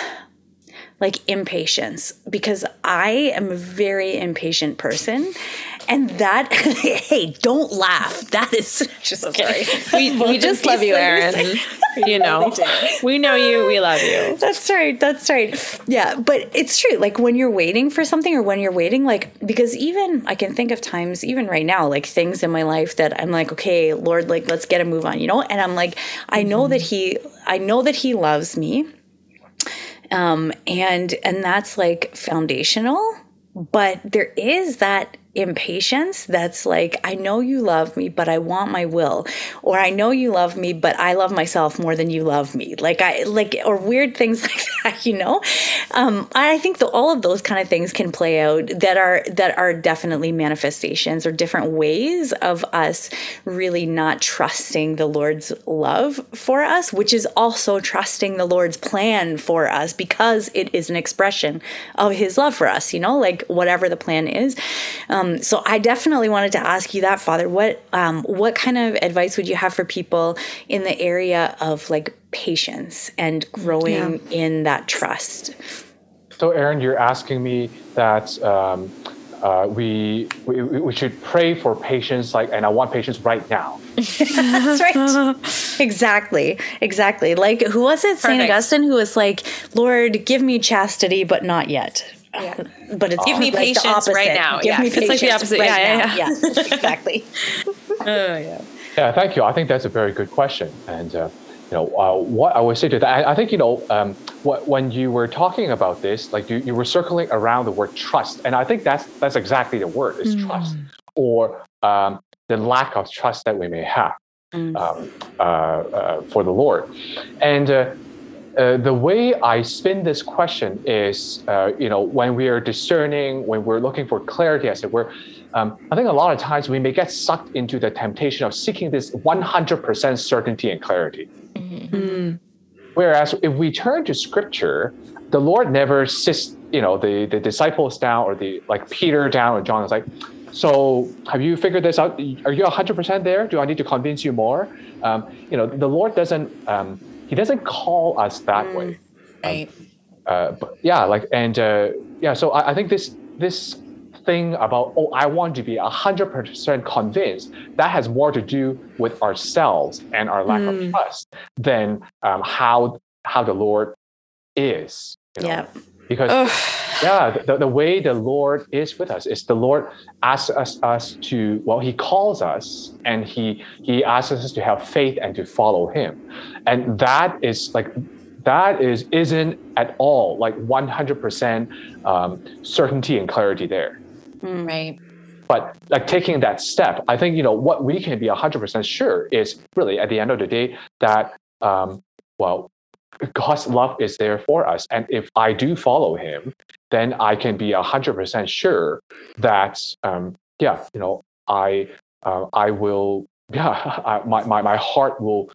[SPEAKER 3] like impatience because I am a very impatient person. And that, (laughs) hey, don't laugh. That is just
[SPEAKER 2] sorry. (laughs) We, we just love you, Erin. (laughs) you know, we know you. We love you.
[SPEAKER 3] That's right. That's right. Yeah. But it's true. Like when you're waiting for something or when you're waiting, like, because even I can think of times, even right now, like things in my life that I'm like, okay, Lord, like, let's get a move on, you know? And I'm like, I know mm-hmm. that He, I know that He loves me um, and and that's like foundational but there is that impatience that's like, I know you love me, but I want my will. Or I know you love me, but I love myself more than you love me. Like, I like, or weird things (laughs) like that, you know? Um, I think all of those kind of things can play out that are, that are definitely manifestations or different ways of us really not trusting the Lord's love for us, which is also trusting the Lord's plan for us because it is an expression of his love for us, you know, like whatever the plan is. Um, um, so I definitely wanted to ask you that, Father. What um, what kind of advice would you have for people in the area of like patience and growing yeah. in that trust?
[SPEAKER 5] So, Erin, you're asking me that um, uh, we, we we should pray for patience, like, and I want patience right now. (laughs)
[SPEAKER 3] That's right. (laughs) exactly. Exactly. Like, who was it? Saint Augustine, who was like, "Lord, give me chastity, but not yet."
[SPEAKER 4] Yeah. (laughs) But it's give me like patience right now. Give yeah, me it's like the opposite.
[SPEAKER 3] Right yeah, yeah, yeah, (laughs) exactly. (laughs)
[SPEAKER 5] oh yeah. Yeah, thank you. I think that's a very good question, and uh, you know uh, what I would say to that. I, I think you know um, what, when you were talking about this, like you, you were circling around the word trust, and I think that's that's exactly the word is mm. trust or um, the lack of trust that we may have. Mm. Um, uh, uh, for the Lord, and uh, uh, the way I spin this question is, uh, you know, when we are discerning, when we're looking for clarity, as it were, um, I think a lot of times we may get sucked into the temptation of seeking this 100% certainty and clarity. Mm-hmm. Whereas if we turn to Scripture, the Lord never sits, you know, the the disciples down or the like Peter down or John is like, so have you figured this out? Are you 100% there? Do I need to convince you more? Um, you know, the Lord doesn't. Um, he doesn't call us that mm, way.
[SPEAKER 4] Right.
[SPEAKER 5] Um, uh, but yeah, like and uh, yeah, so I, I, think this this thing about oh I want to be hundred percent convinced that has more to do with ourselves and our lack mm. of trust than um, how how the Lord is.
[SPEAKER 3] You know? Yeah.
[SPEAKER 5] Because Ugh. yeah, the, the way the Lord is with us is the Lord asks us, us to well, He calls us and He He asks us to have faith and to follow Him, and that is like that is isn't at all like 100% um, certainty and clarity there
[SPEAKER 4] mm. right
[SPEAKER 5] but like taking that step i think you know what we can be 100% sure is really at the end of the day that um, well God's love is there for us. And if I do follow him, then I can be 100% sure that, um, yeah, you know, I, uh, I will, yeah, (laughs) I, my, my, my heart will,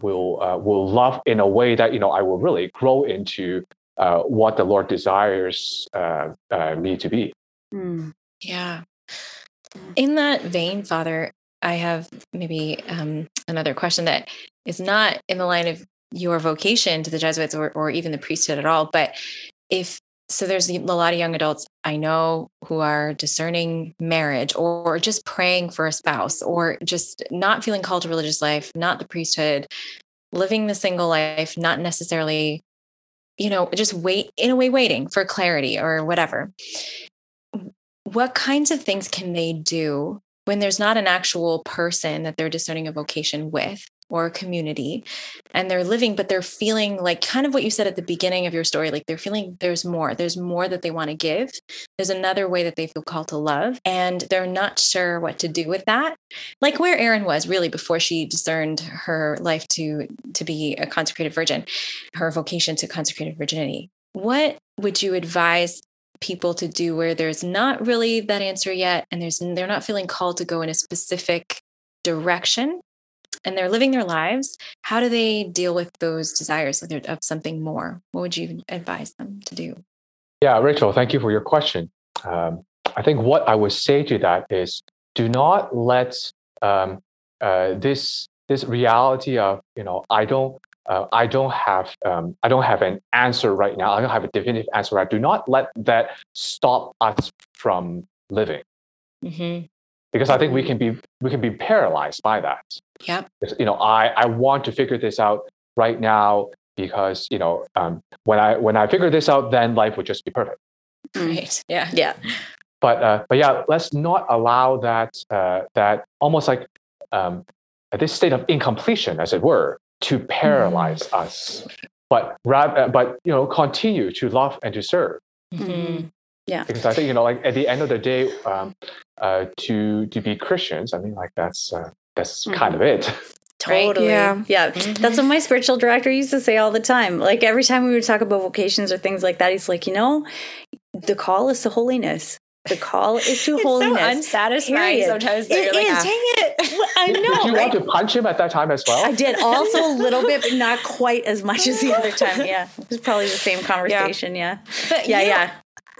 [SPEAKER 5] will, uh, will love in a way that, you know, I will really grow into uh, what the Lord desires uh, uh, me to be.
[SPEAKER 4] Mm. Yeah. In that vein, Father, I have maybe um, another question that is not in the line of your vocation to the Jesuits or, or even the priesthood at all. But if so, there's a lot of young adults I know who are discerning marriage or just praying for a spouse or just not feeling called to religious life, not the priesthood, living the single life, not necessarily, you know, just wait in a way, waiting for clarity or whatever. What kinds of things can they do when there's not an actual person that they're discerning a vocation with or a community and they're living but they're feeling like kind of what you said at the beginning of your story like they're feeling there's more there's more that they want to give. There's another way that they feel called to love and they're not sure what to do with that. Like where Erin was really before she discerned her life to to be a consecrated virgin her vocation to consecrated virginity. What would you advise people to do where there's not really that answer yet and there's they're not feeling called to go in a specific direction and they're living their lives, how do they deal with those desires of something more? What would you advise them to do?
[SPEAKER 5] Yeah, Rachel, thank you for your question. Um, I think what I would say to that is do not let um, uh, this this reality of you know I don't uh, I don't have um, I don't have an answer right now. I don't have a definitive answer. Right. Do not let that stop us from living. Mm-hmm because I think we can be we can be paralyzed by that.
[SPEAKER 4] Yeah.
[SPEAKER 5] You know, I I want to figure this out right now because you know um, when I when I figure this out, then life would just be perfect.
[SPEAKER 4] Right. Yeah.
[SPEAKER 3] Yeah.
[SPEAKER 5] But uh, but yeah, let's not allow that uh, that almost like um, this state of incompletion, as it were, to paralyze mm. us. But rather, but you know, continue to love and to serve.
[SPEAKER 3] Mm-hmm. Yeah.
[SPEAKER 5] Because I think you know, like at the end of the day, um, uh, to to be Christians, I mean, like that's uh, that's mm-hmm. kind of it.
[SPEAKER 3] Totally. Yeah. Yeah. Mm-hmm. That's what my spiritual director used to say all the time. Like every time we would talk about vocations or things like that, he's like, you know, the call is to holiness. The call is to (laughs)
[SPEAKER 4] it's
[SPEAKER 3] holiness.
[SPEAKER 4] So unsatisfying Period. sometimes.
[SPEAKER 3] It is. Like, ah. Dang it. I know.
[SPEAKER 5] Did you right? want to punch him at that time as well?
[SPEAKER 3] I did. Also a little bit, but not quite as much as the other time. (laughs) Yeah. It was probably the same conversation. Yeah. yeah.
[SPEAKER 4] But yeah, yeah.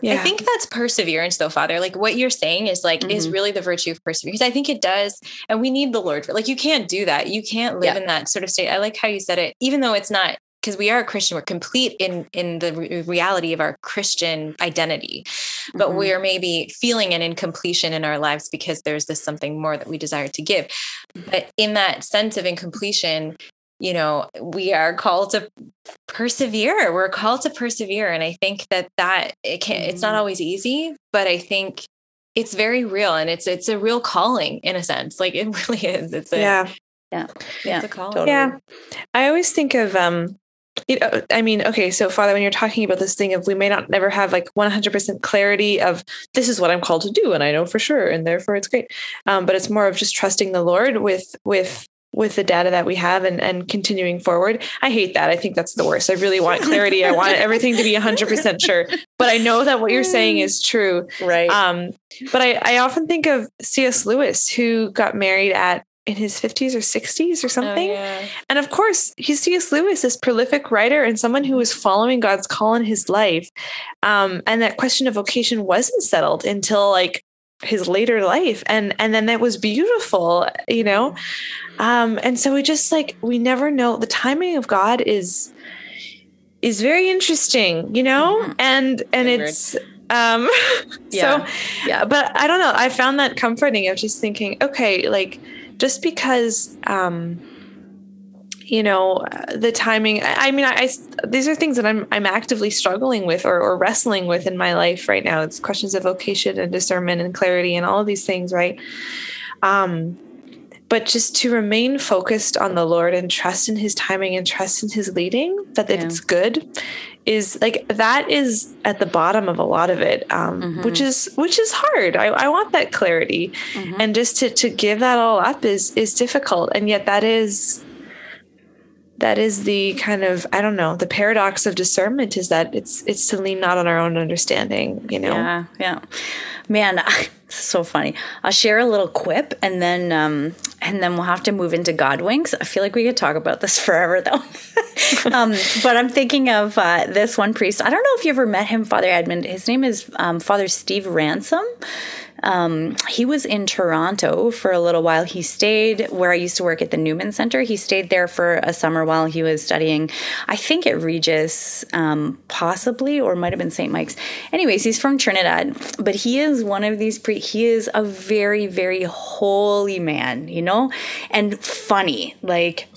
[SPEAKER 4] Yeah. I think that's perseverance though, Father. Like what you're saying is like, mm-hmm. is really the virtue of perseverance. I think it does. And we need the Lord for like, you can't do that. You can't live yeah. in that sort of state. I like how you said it, even though it's not because we are a Christian, we're complete in in the re- reality of our Christian identity, but mm-hmm. we are maybe feeling an incompletion in our lives because there's this something more that we desire to give. But in that sense of incompletion, you know we are called to persevere we're called to persevere and i think that that it can mm-hmm. it's not mm-hmm. always easy but i think it's very real and it's it's a real calling in a sense like it (laughs) really is it's a
[SPEAKER 2] yeah
[SPEAKER 3] yeah yeah
[SPEAKER 2] totally. yeah i always think of um you know, I mean, okay, so Father, when you're talking about this thing of we may not never have like 100% clarity of this is what I'm called to do, and I know for sure, and therefore it's great. Um, but it's more of just trusting the Lord with with with the data that we have and, and continuing forward. I hate that. I think that's the worst. I really want (laughs) clarity. I want everything to be 100% sure. But I know that what you're saying is true.
[SPEAKER 3] Right.
[SPEAKER 2] Um, but I, I often think of C.S. Lewis, who got married at in his 50s or 60s or something. Oh, yeah. And of course, he's C.S. Lewis, this prolific writer and someone who was following God's call in his life. Um, and that question of vocation wasn't settled until like his later life and and then that was beautiful you know? Um and so we just like we never know. The timing of god is is very interesting you know? Mm-hmm. and and it's um (laughs) yeah. so yeah. but i don't know. I found that comforting of just thinking okay like just because um you know the timing i, I mean I, I, these are things that i'm i'm actively struggling with or, or wrestling with in my life right now it's questions of vocation and discernment and clarity and all of these things right um but just to remain focused on the lord and trust in his timing and trust in his leading that, that yeah. it's good is like that is at the bottom of a lot of it um, mm-hmm. which is which is hard I, I want that clarity mm-hmm. and just to to give that all up is is difficult and yet that is that is the kind of i don't know the paradox of discernment is that it's it's to lean not on our own understanding you know?
[SPEAKER 3] Yeah yeah. Man so funny i'll share a little quip and then um and then we'll have to move into godwinks i feel like we could talk about this (laughs) forever though (laughs) um but i'm thinking of uh, this one priest i don't know if you ever met him father edmund his name is um, father steve ransom um, he was in Toronto for a little while. He stayed where I used to work at the Newman Center. He stayed there for a summer while he was studying, I think at Regis, um, possibly, or might have been St. Mike's. Anyways, he's from Trinidad, but he is one of these pre, he is a very, very holy man, you know, and funny, like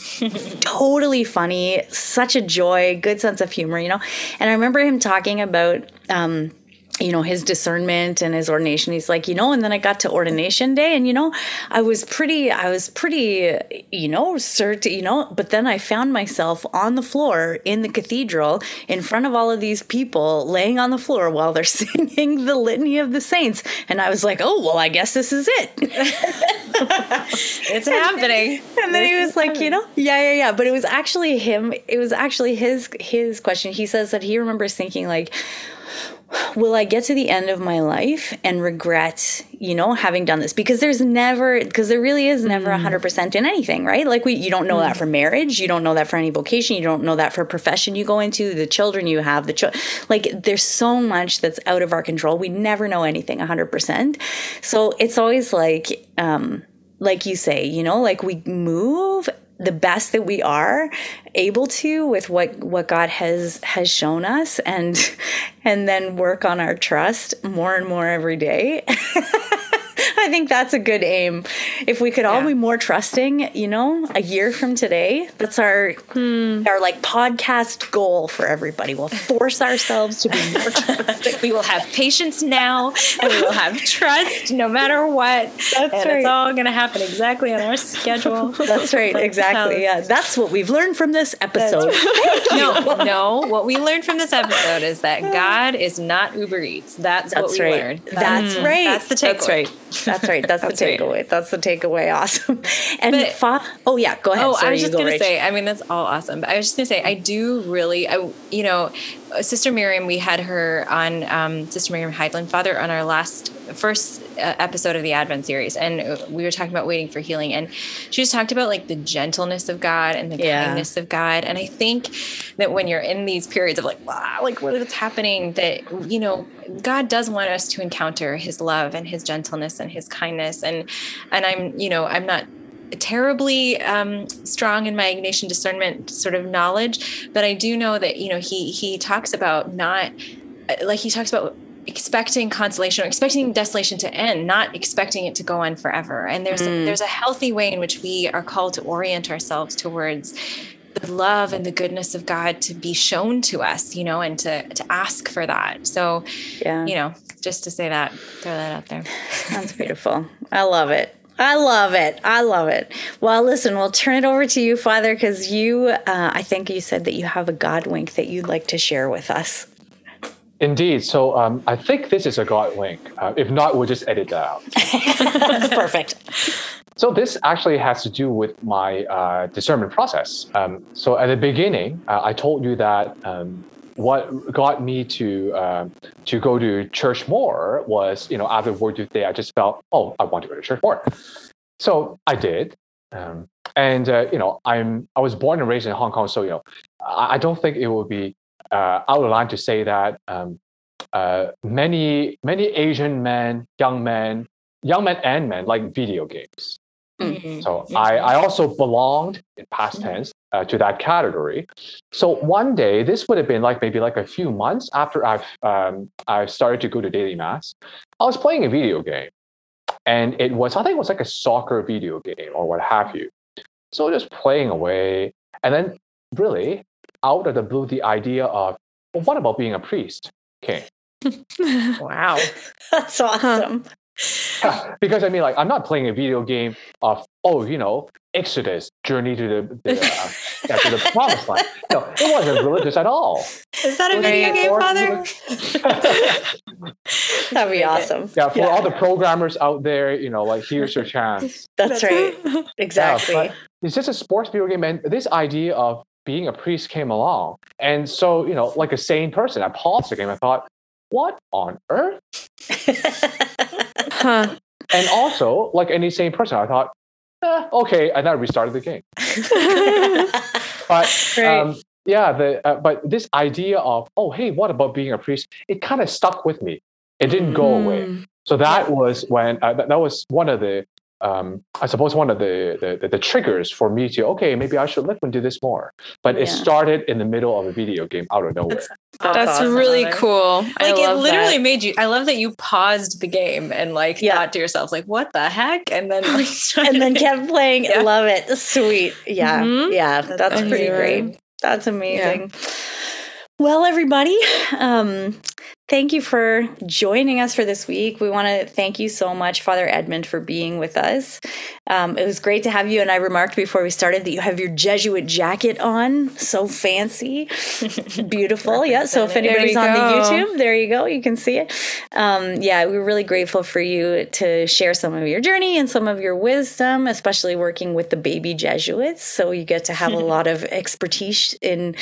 [SPEAKER 3] totally funny, such a joy, good sense of humor, you know. And I remember him talking about, um, you know his discernment and his ordination. He's like you know and then i got to ordination day and you know i was pretty i was pretty you know certain you know but then i found myself on the floor in the cathedral in front of all of these people laying on the floor while they're (laughs) singing the litany of the saints. And i was like oh well i guess this is it. (laughs)
[SPEAKER 4] It's (laughs) happening.
[SPEAKER 3] and then he was like you know? Yeah yeah yeah. But it was actually him it was actually his his question. He says that he remembers thinking like will I get to the end of my life and regret, you know, having done this? Because there's never, because there really is never a 100% mm. in anything, right? Like we, you don't know mm. that for marriage, you don't know that for any vocation, you don't know that for profession you go into, the children you have, the cho- like there's so much that's out of our control. We never know anything 100%. So it's always like, um, like you say, you know, like we move the best that we are able to with what what God has has shown us and and then work on our trust more and more every day. (laughs) I think that's a good aim. If we could all be more trusting, you know, a year from today, that's our hmm. our like podcast goal for everybody. We'll force ourselves to be more (laughs) trusting.
[SPEAKER 4] we will have patience now, and we will have trust no matter what. That's and right. It's all going to happen exactly on our schedule.
[SPEAKER 3] That's right. Exactly. Yeah. That's what we've learned from this episode.
[SPEAKER 4] no, no. What we learned from this episode is that (sighs) God is not Uber Eats. That's, that's what we
[SPEAKER 3] right.
[SPEAKER 4] learned.
[SPEAKER 3] That's right.
[SPEAKER 4] That's the takeaway.
[SPEAKER 3] That's right. That's right. That's, that's the takeaway. Right. That's the takeaway. Awesome. (laughs) And but, fa- oh yeah, go ahead.
[SPEAKER 4] Oh,
[SPEAKER 3] Sorry,
[SPEAKER 4] I was just gonna say. I mean, that's all awesome. But I was just gonna say, I do really. I you know, Sister Miriam. We had her on um, Sister Miriam Heidland Father on our last first uh, episode of the Advent series, and uh, we were talking about waiting for healing, and she just talked about like the gentleness of God and the yeah. kindness of God, and I think that when you're in these periods of like, wow, like what is happening, that you know, God does want us to encounter His love and His gentleness and His kindness, and and I'm you know I'm not terribly um, strong in my Ignatian discernment sort of knowledge, but I do know that you know he he talks about not like he talks about expecting consolation or expecting desolation to end not expecting it to go on forever. And there's mm. a, there's a healthy way in which we are called to orient ourselves towards the love and the goodness of God to be shown to us you know and to to ask for that. So yeah. you know just to say that throw that out there.
[SPEAKER 3] That's (laughs) beautiful. I love it I love it. I love it. Well, listen, we'll turn it over to you, Father, because you, uh, I think you said that you have a God wink that you'd like to share with us.
[SPEAKER 5] Indeed. So um, I think this is a God wink. Uh, if not, we'll just edit that out. (laughs)
[SPEAKER 3] Perfect.
[SPEAKER 5] So this actually has to do with my uh, discernment process. Um, so at the beginning, uh, I told you that um, what got me to uh, to go to church more was, you know, after World Youth Day, I just felt, oh, I want to go to church more. So I did. Um, and uh, you know, I'm I was born and raised in Hong Kong, so you know, I, I don't think it would be uh, out of line to say that um, uh, many many Asian men, young men, young men and men like video games. Mm-hmm. So I, I also belonged in past mm-hmm. tense uh, to that category. So one day, this would have been like maybe like a few months after I've um, I started to go to daily mass. I was playing a video game, and it was I think it was like a soccer video game or what have you. So just playing away, and then really out of the blue, the idea of, well, what about being a priest came. (laughs)
[SPEAKER 3] wow. (laughs) That's awesome. (laughs)
[SPEAKER 5] because I mean, like, I'm not playing a video game of, oh, you know, Exodus, journey to the, the uh, yeah, to the promised land. No, it wasn't religious at all.
[SPEAKER 4] Is that a video game, Father? (laughs)
[SPEAKER 3] That'd be awesome.
[SPEAKER 5] Yeah, for yeah. all the programmers out there, you know, like, here's your chance. (laughs)
[SPEAKER 3] That's right. (laughs) Exactly. Yeah,
[SPEAKER 5] it's just a sports video game, and this idea of being a priest came along. And so, you know, like a sane person, I paused the game. I thought, what on earth? huh. And also, like any sane person, I thought, eh, okay, and then I restarted the game. But um, yeah, the uh, but this idea of oh hey, what about being a priest? It kind of stuck with me. It didn't go mm. away. So that was when uh, that, that was one of the um, I suppose one of the, the, the triggers for me to okay maybe I should let them do this more. But yeah. it started in the middle of a video game out of nowhere.
[SPEAKER 2] That's, that's, that's awesome. really cool.
[SPEAKER 4] Like it literally that. made you. I love that you paused the game and like yeah. thought to yourself like what the heck, and then like (laughs) (laughs)
[SPEAKER 3] and then kept playing. Yeah. Love it. Sweet. Yeah, mm-hmm. yeah. That's, that's pretty great. That's amazing. Well, everybody, um, thank you for joining us for this week. We want to thank you so much, Father Edmund, for being with us. Um, it was great to have you. And I remarked before we started that you have your Jesuit jacket on. So fancy, (laughs) beautiful. yeah. So if anybody's on the YouTube, there you go. You can see it. Um, yeah, we are really grateful for you to share some of your journey and some of your wisdom, especially working with the baby Jesuits. So you get to have a (laughs) lot of expertise in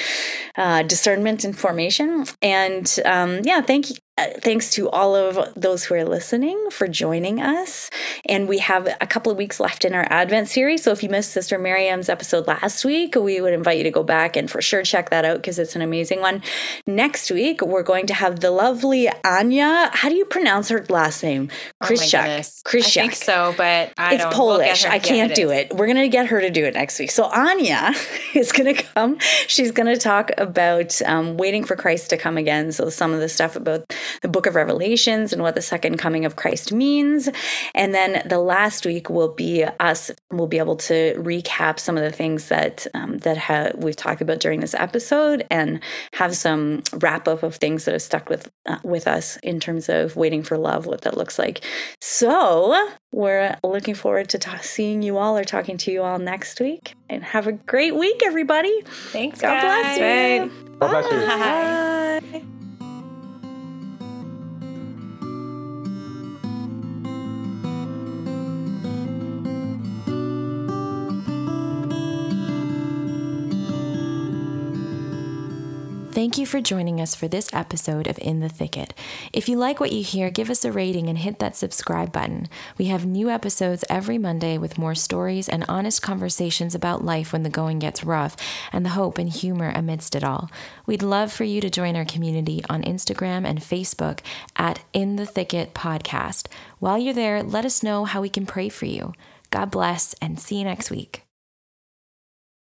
[SPEAKER 3] uh, discernment and formation. And um, yeah, thank you thanks to all of those who are listening for joining us. And we have a couple of weeks left in our Advent series. So if you missed Sister Miriam's episode last week, we would invite you to go back and for sure check that out because it's an amazing one. Next week, we're going to have the lovely Anya. How do you pronounce her last name? Krysiak.
[SPEAKER 2] Oh I think so, but I
[SPEAKER 3] it's Polish. We'll I can't it do it. We're going to get her to do it next week. So Anya (laughs) is going to come. She's going to talk about um, waiting for Christ to come again. So some of the stuff about the book of Revelations and what the second coming of Christ means. And then the last week will be us, we'll be able to recap some of the things that um, that ha- we've talked about during this episode and have some wrap up of things that have stuck with uh, with us in terms of waiting for love, what that looks like. So we're looking forward to ta- seeing you all or talking to you all next week. And have a great week, everybody.
[SPEAKER 2] Thanks.
[SPEAKER 3] God
[SPEAKER 2] guys.
[SPEAKER 3] bless
[SPEAKER 5] you. God bless you.
[SPEAKER 3] Bye. Bye.
[SPEAKER 4] Thank you for joining us for this episode of In the Thicket. If you like what you hear, give us a rating and hit that subscribe button. We have new episodes every Monday with more stories and honest conversations about life when the going gets rough and the hope and humor amidst it all. We'd love for you to join our community on Instagram and Facebook at In the Thicket Podcast. While you're there, let us know how we can pray for you. God bless and see you next week.